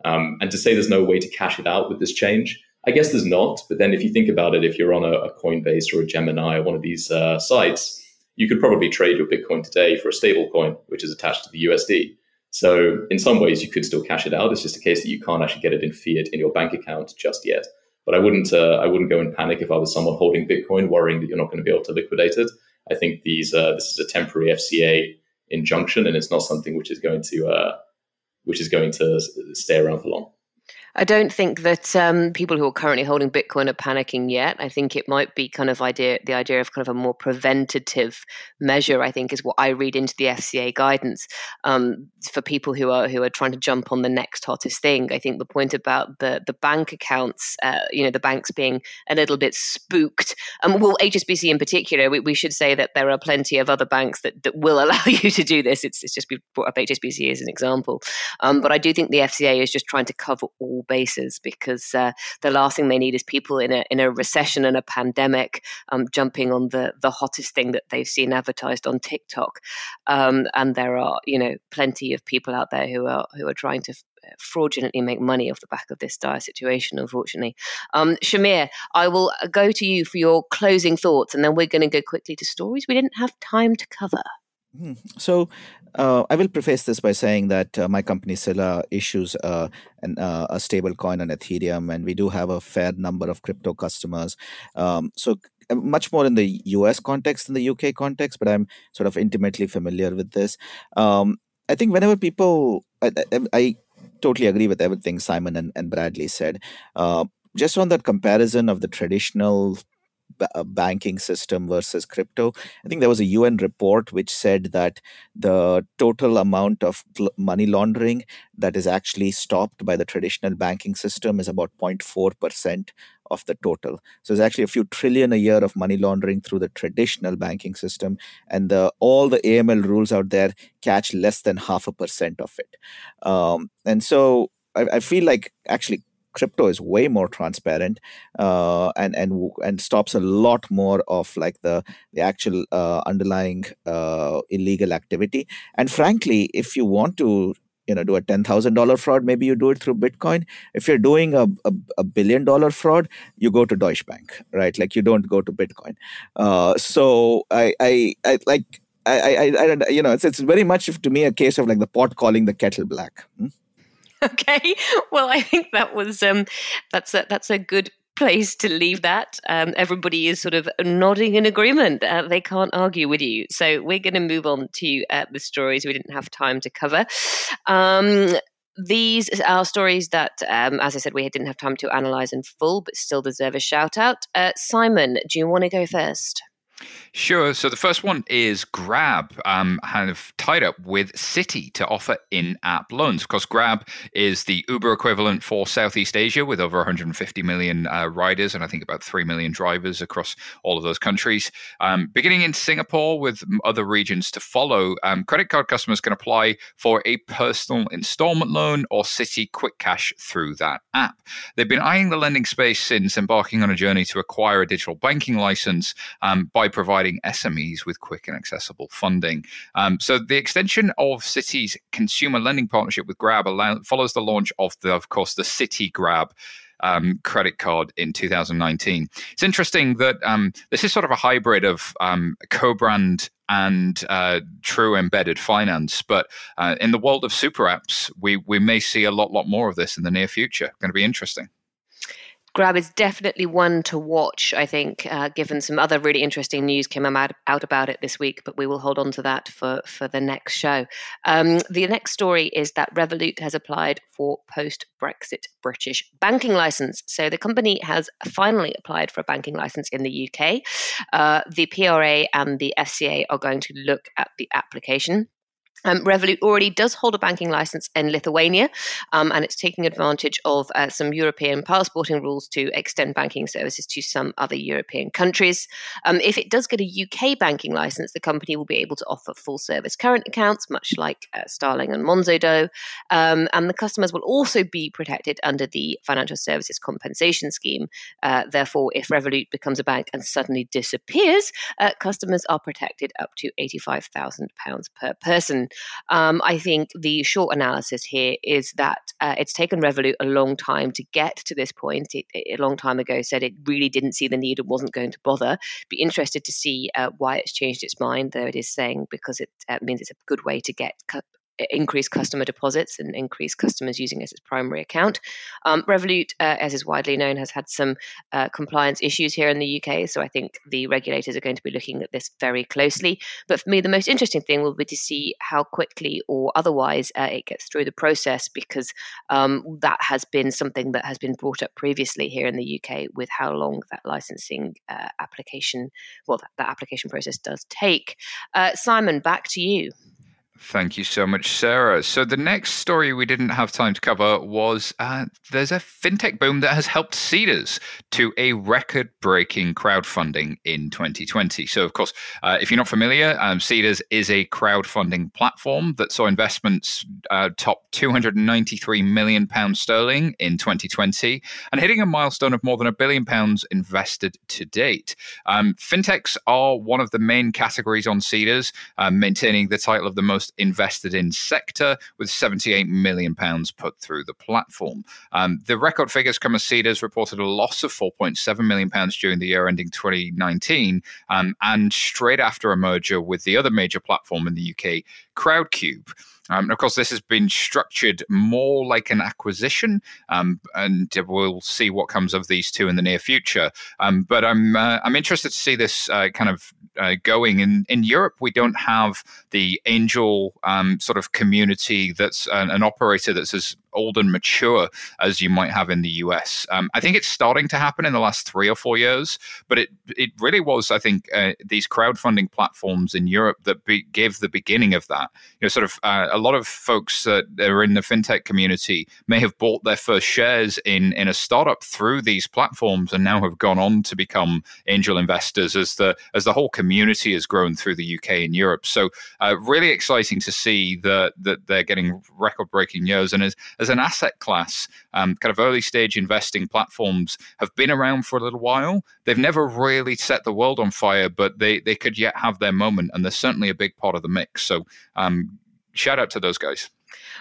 Speaker 4: Um, and to say there's no way to cash it out with this change, I guess there's not. But then if you think about it, if you're on a, a Coinbase or a Gemini or one of these uh, sites, you could probably trade your Bitcoin today for a stable coin, which is attached to the USD. So in some ways, you could still cash it out. It's just a case that you can't actually get it in fiat in your bank account just yet. But I wouldn't, uh, I wouldn't go and panic if I was someone holding Bitcoin, worrying that you're not going to be able to liquidate it. I think these, uh, this is a temporary FCA injunction, and it's not something which is going to, uh, which is going to stay around for long.
Speaker 1: I don't think that um, people who are currently holding Bitcoin are panicking yet. I think it might be kind of idea the idea of kind of a more preventative measure. I think is what I read into the FCA guidance um, for people who are who are trying to jump on the next hottest thing. I think the point about the the bank accounts, uh, you know, the banks being a little bit spooked. Um, well, HSBC in particular, we, we, should say that there are plenty of other banks that, that will *laughs* allow you to do this. It's, it's just brought up HSBC as an example, um, but I do think the FCA is just trying to cover all bases because uh, the last thing they need is people in a in a recession and a pandemic um, jumping on the the hottest thing that they've seen advertised on TikTok. Um, and there are you know plenty of people out there who are who are trying to fraudulently make money off the back of this dire situation, unfortunately. Um, Shamir, I will go to you for your closing thoughts, and then we're going to go quickly to stories we didn't have time to cover.
Speaker 3: So, uh, I will preface this by saying that uh, my company Sila issues uh, an, uh, a stable coin on Ethereum, and we do have a fair number of crypto customers. Um, so, uh, much more in the US context than the UK context, but I'm sort of intimately familiar with this. Um, I think whenever people, I, I, I, totally agree with everything Simon and, and Bradley said. Uh, just on that comparison of the traditional banking system versus crypto. I think there was a UN report which said that the total amount of money laundering that is actually stopped by the traditional banking system is about 0.4% of the total. So there's actually a few trillion a year of money laundering through the traditional banking system, and the, all the AML rules out there catch less than half a percent of it. Um, and so I, I feel like actually crypto is way more transparent uh, and and and stops a lot more of like the the actual uh, underlying uh, illegal activity. And frankly, if you want to you know do a ten thousand dollar fraud, maybe you do it through Bitcoin. If you're doing a, a, a, billion dollar fraud, you go to Deutsche Bank, right? Like you don't go to Bitcoin. Uh, so I, I I like. I, I, I, you know, it's, it's very much to me a case of like the pot calling the kettle black. Hmm? *laughs*
Speaker 1: okay. Well, I think that was um, that's a, that's a good place to leave that. Um, everybody is sort of nodding in agreement. Uh, they can't argue with you. So we're going to move on to uh, the stories we didn't have time to cover. Um, these are stories that, um, as I said, we didn't have time to analyze in full, but still deserve a shout out. Uh, Simon, do you want to go first?
Speaker 2: Sure. So the first one is Grab, um, kind of tied up with Citi to offer in-app loans. Of course, Grab is the Uber equivalent for Southeast Asia, with over 150 million uh, riders and I think about three million drivers across all of those countries. Um, beginning in Singapore, with other regions to follow, um, credit card customers can apply for a personal installment loan or Citi Quick Cash through that app. They've been eyeing the lending space since embarking on a journey to acquire a digital banking license um, by providing SMEs with quick and accessible funding. Um, so the extension of Citi's consumer lending partnership with Grab follows the launch of the, of course, the Citi Grab um, credit card in 2019. It's interesting that um, this is sort of a hybrid of um, co-brand and uh, true embedded finance. But uh, in the world of super apps, we we may see a lot lot more of this in the near future. Going to be interesting.
Speaker 1: Grab is definitely one to watch, I think, uh, given some other really interesting news came out, out about it this week, but we will hold on to that for, for the next show. Um, the next story is that Revolut has applied for post Brexit British banking license. So the company has finally applied for a banking license in the UK. Uh, the PRA and the FCA are going to look at the application. Um, Revolut already does hold a banking license in Lithuania, um, and it's taking advantage of uh, some European passporting rules to extend banking services to some other European countries. Um, if it does get a UK banking license, the company will be able to offer full service current accounts, much like uh, Starling and Monzo do, um, and the customers will also be protected under the Financial Services Compensation Scheme. Uh, therefore, if Revolut becomes a bank and suddenly disappears, uh, customers are protected up to £85,000 per person. Um, I think the short analysis here is that uh, it's taken Revolut a long time to get to this point. It, it, a long time ago said it really didn't see the need and wasn't going to bother. Be interested to see uh, why it's changed its mind, though it is saying because it uh, means it's a good way to get increase customer deposits and increase customers using it as its primary account. Um, Revolut, uh, as is widely known, has had some uh, compliance issues here in the UK, so I think the regulators are going to be looking at this very closely. But for me, the most interesting thing will be to see how quickly or otherwise uh, it gets through the process, because um, that has been something that has been brought up previously here in the UK with how long that licensing uh, application, well, that, that, application process does take. Uh, Simon, back to you.
Speaker 2: Thank you so much, Sarah. So, the next story we didn't have time to cover was uh, there's a fintech boom that has helped Seedrs to a record breaking crowdfunding in 2020. So, of course, uh, if you're not familiar, um, Seedrs is a crowdfunding platform that saw investments uh, top 293 million pounds sterling in 2020 and hitting a milestone of more than a billion pounds invested to date. Um, fintechs are one of the main categories on Seedrs, um, maintaining the title of the most invested in sector, with 78 million pounds put through the platform. Um, the record figures come as Seedrs reported a loss of 4.7 million pounds during the year ending 2019, um, and straight after a merger with the other major platform in the UK, Crowdcube. Um, of course, this has been structured more like an acquisition, um, and we'll see what comes of these two in the near future. Um, but I'm uh, I'm interested to see this uh, kind of uh, going in in Europe. We don't have the angel um, sort of community that's an, an operator that's as old and mature as you might have in the US. Um, I think it's starting to happen in the last three or four years, but it it really was, I think, uh, these crowdfunding platforms in Europe that be, gave the beginning of that. You know, sort of uh, a lot of folks that are in the fintech community may have bought their first shares in in a startup through these platforms and now have gone on to become angel investors as the as the whole community has grown through the UK and Europe. So uh, really exciting to see that that they're getting record breaking years and as as an asset class, um, kind of early stage investing platforms have been around for a little while. They've never really set the world on fire, but they, they could yet have their moment, and they're certainly a big part of the mix. So, um, shout out to those guys.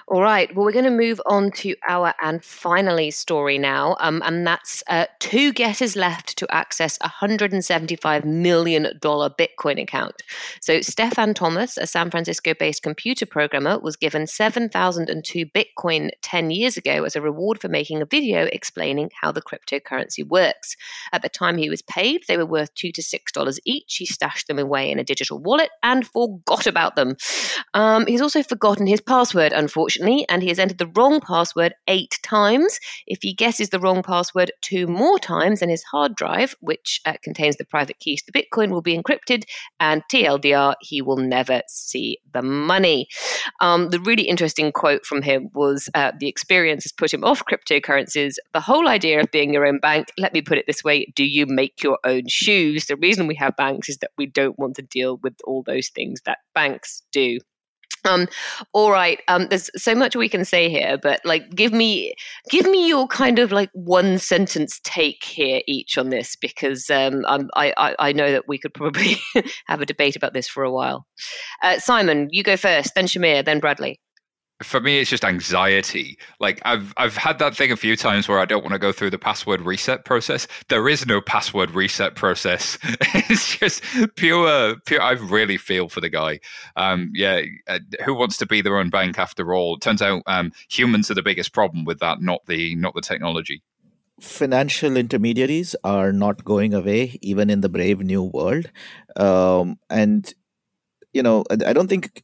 Speaker 1: All right. Well, we're going to move on to our and finally story now. Um, and that's uh, two guesses left to access a $175 million Bitcoin account. So, Stefan Thomas, a San Francisco based computer programmer, was given 7,002 Bitcoin 10 years ago as a reward for making a video explaining how the cryptocurrency works. At the time he was paid, they were worth 2 to $6 each. He stashed them away in a digital wallet and forgot about them. Um, he's also forgotten his password, unfortunately and he has entered the wrong password eight times. If he guesses the wrong password two more times, then his hard drive, which uh, contains the private keys to Bitcoin, will be encrypted, and TLDR, he will never see the money. Um, the really interesting quote from him was uh, The experience has put him off cryptocurrencies. The whole idea of being your own bank, let me put it this way do you make your own shoes? The reason we have banks is that we don't want to deal with all those things that banks do. Um, all right. Um, there's so much we can say here, but like, give me, give me your kind of like one sentence take here each on this, because um, I, I, I know that we could probably *laughs* have a debate about this for a while. Uh, Simon, you go first, then Shamir, then Bradley
Speaker 2: for me it's just anxiety. Like i've i've had that thing a few times where i don't want to go through the password reset process. There is no password reset process. *laughs* It's just pure pure i really feel for the guy. Um, yeah uh, who wants to be their own bank after all? It turns out um, humans are the biggest problem with that not the not the technology.
Speaker 3: Financial intermediaries are not going away, even in the brave new world. Um, and, you know, I don't think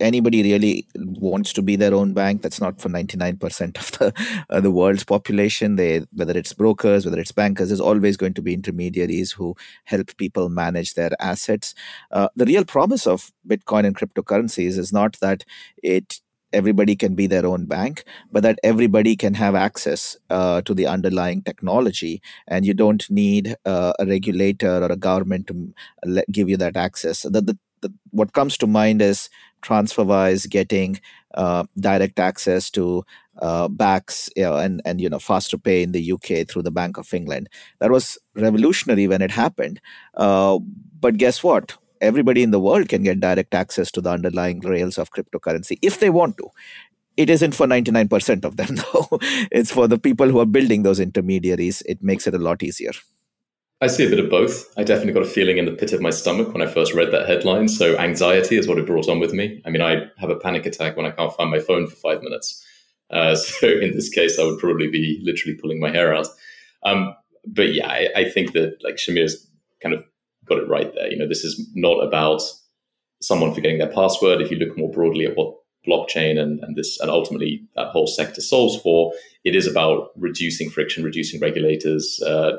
Speaker 3: anybody really wants to be their own bank. That's not for 99% of the, uh, the world's population. They, whether it's brokers, whether it's bankers, there's always going to be intermediaries who help people manage their assets. Uh, the real promise of Bitcoin and cryptocurrencies is not that it everybody can be their own bank, but that everybody can have access uh, to the underlying technology, and you don't need uh, a regulator or a government to let, give you that access. The, the, the, what comes to mind is TransferWise getting uh, direct access to uh, BACS you know, and and you know FasterPay in the UK through the Bank of England. That was revolutionary when it happened. Uh, but guess what? Everybody in the world can get direct access to the underlying rails of cryptocurrency if they want to. It isn't for 99% of them, *laughs* though. it's for the people who are building those intermediaries. It makes it a lot easier.
Speaker 4: I see a bit of both. I definitely got a feeling in the pit of my stomach when I first read that headline. So anxiety is what it brought on with me. I mean, I have a panic attack when I can't find my phone for five minutes. Uh, *laughs* so in this case, I would probably be literally pulling my hair out. Um, but yeah, I, I, think that like Shamir's kind of got it right there. You know, this is not about someone forgetting their password. If you look more broadly at what blockchain and, and this and ultimately that whole sector solves for, it is about reducing friction, reducing regulators, uh,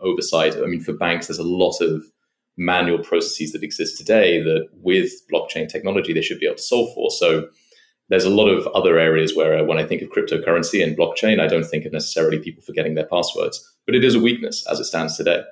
Speaker 4: oversight. I mean, for banks, there's a lot of manual processes that exist today that with blockchain technology they should be able to solve for. So there's a lot of other areas where uh, when I think of cryptocurrency and blockchain, I don't think of necessarily people forgetting their passwords, but it is a weakness as it stands today.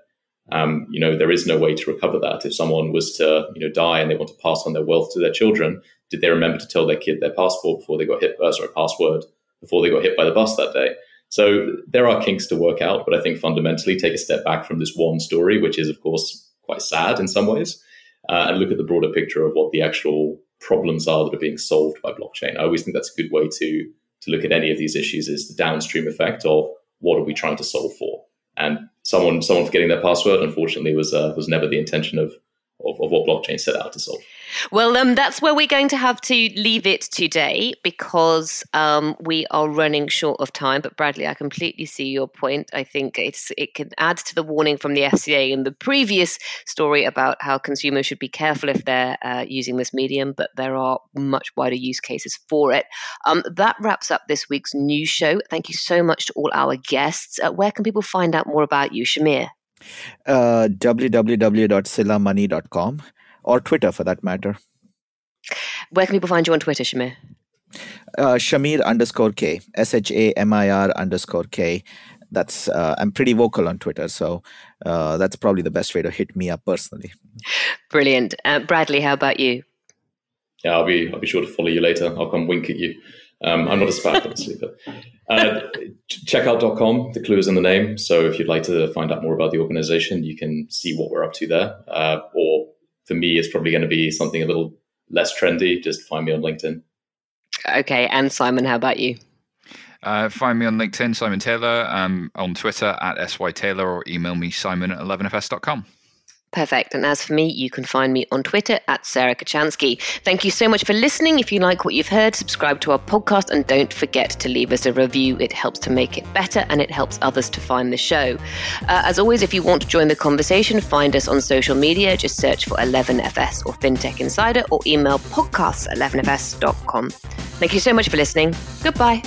Speaker 4: Um, you know, there is no way to recover that. If someone was to, you know, die and they want to pass on their wealth to their children, did they remember to tell their kid their passport before they got hit, uh, sorry, password before they got hit by the bus that day? So there are kinks to work out, but I think fundamentally take a step back from this one story, which is, of course, quite sad in some ways, uh, and look at the broader picture of what the actual problems are that are being solved by blockchain. I always think that's a good way to to look at any of these issues is the downstream effect of what are we trying to solve for. And someone someone forgetting their password, unfortunately, was uh, was never the intention of of, of what blockchain set out to solve.
Speaker 1: Well, um, that's where we're going to have to leave it today because um, we are running short of time. But Bradley, I completely see your point. I think it's it can add to the warning from the FCA in the previous story about how consumers should be careful if they're uh, using this medium. But there are much wider use cases for it. Um, that wraps up this week's news show. Thank you so much to all our guests. Uh, where can people find out more about you, Shamir?
Speaker 3: Uh, www.silamoney.com or Twitter for that matter.
Speaker 1: Where can people find you on Twitter, Shamir?
Speaker 3: Uh, Shamir underscore K, S H A M I R underscore K. That's uh, I'm pretty vocal on Twitter, so uh, that's probably the best way to hit me up personally.
Speaker 1: Brilliant, uh, Bradley. How about you?
Speaker 4: Yeah, I'll be I'll be sure to follow you later. I'll come wink at you. Um, I'm not a SPAC, obviously, but uh, checkout.com, the clue is in the name. So if you'd like to find out more about the organization, you can see what we're up to there. Uh, or for me, it's probably going to be something a little less trendy. Just find me on LinkedIn.
Speaker 1: Okay. And Simon, how about you?
Speaker 2: Uh, find me on LinkedIn, Simon Taylor, um, on Twitter at SY Taylor, or email me simon at 11fs.com.
Speaker 1: Perfect. And as for me, you can find me on Twitter at Sarah Kocianski. Thank you so much for listening. If you like what you've heard, subscribe to our podcast and don't forget to leave us a review. It helps to make it better and it helps others to find the show. Uh, as always, if you want to join the conversation, find us on social media. Just search for 11FS or FinTech Insider or email podcasts at 11fs.com. Thank you so much for listening. Goodbye.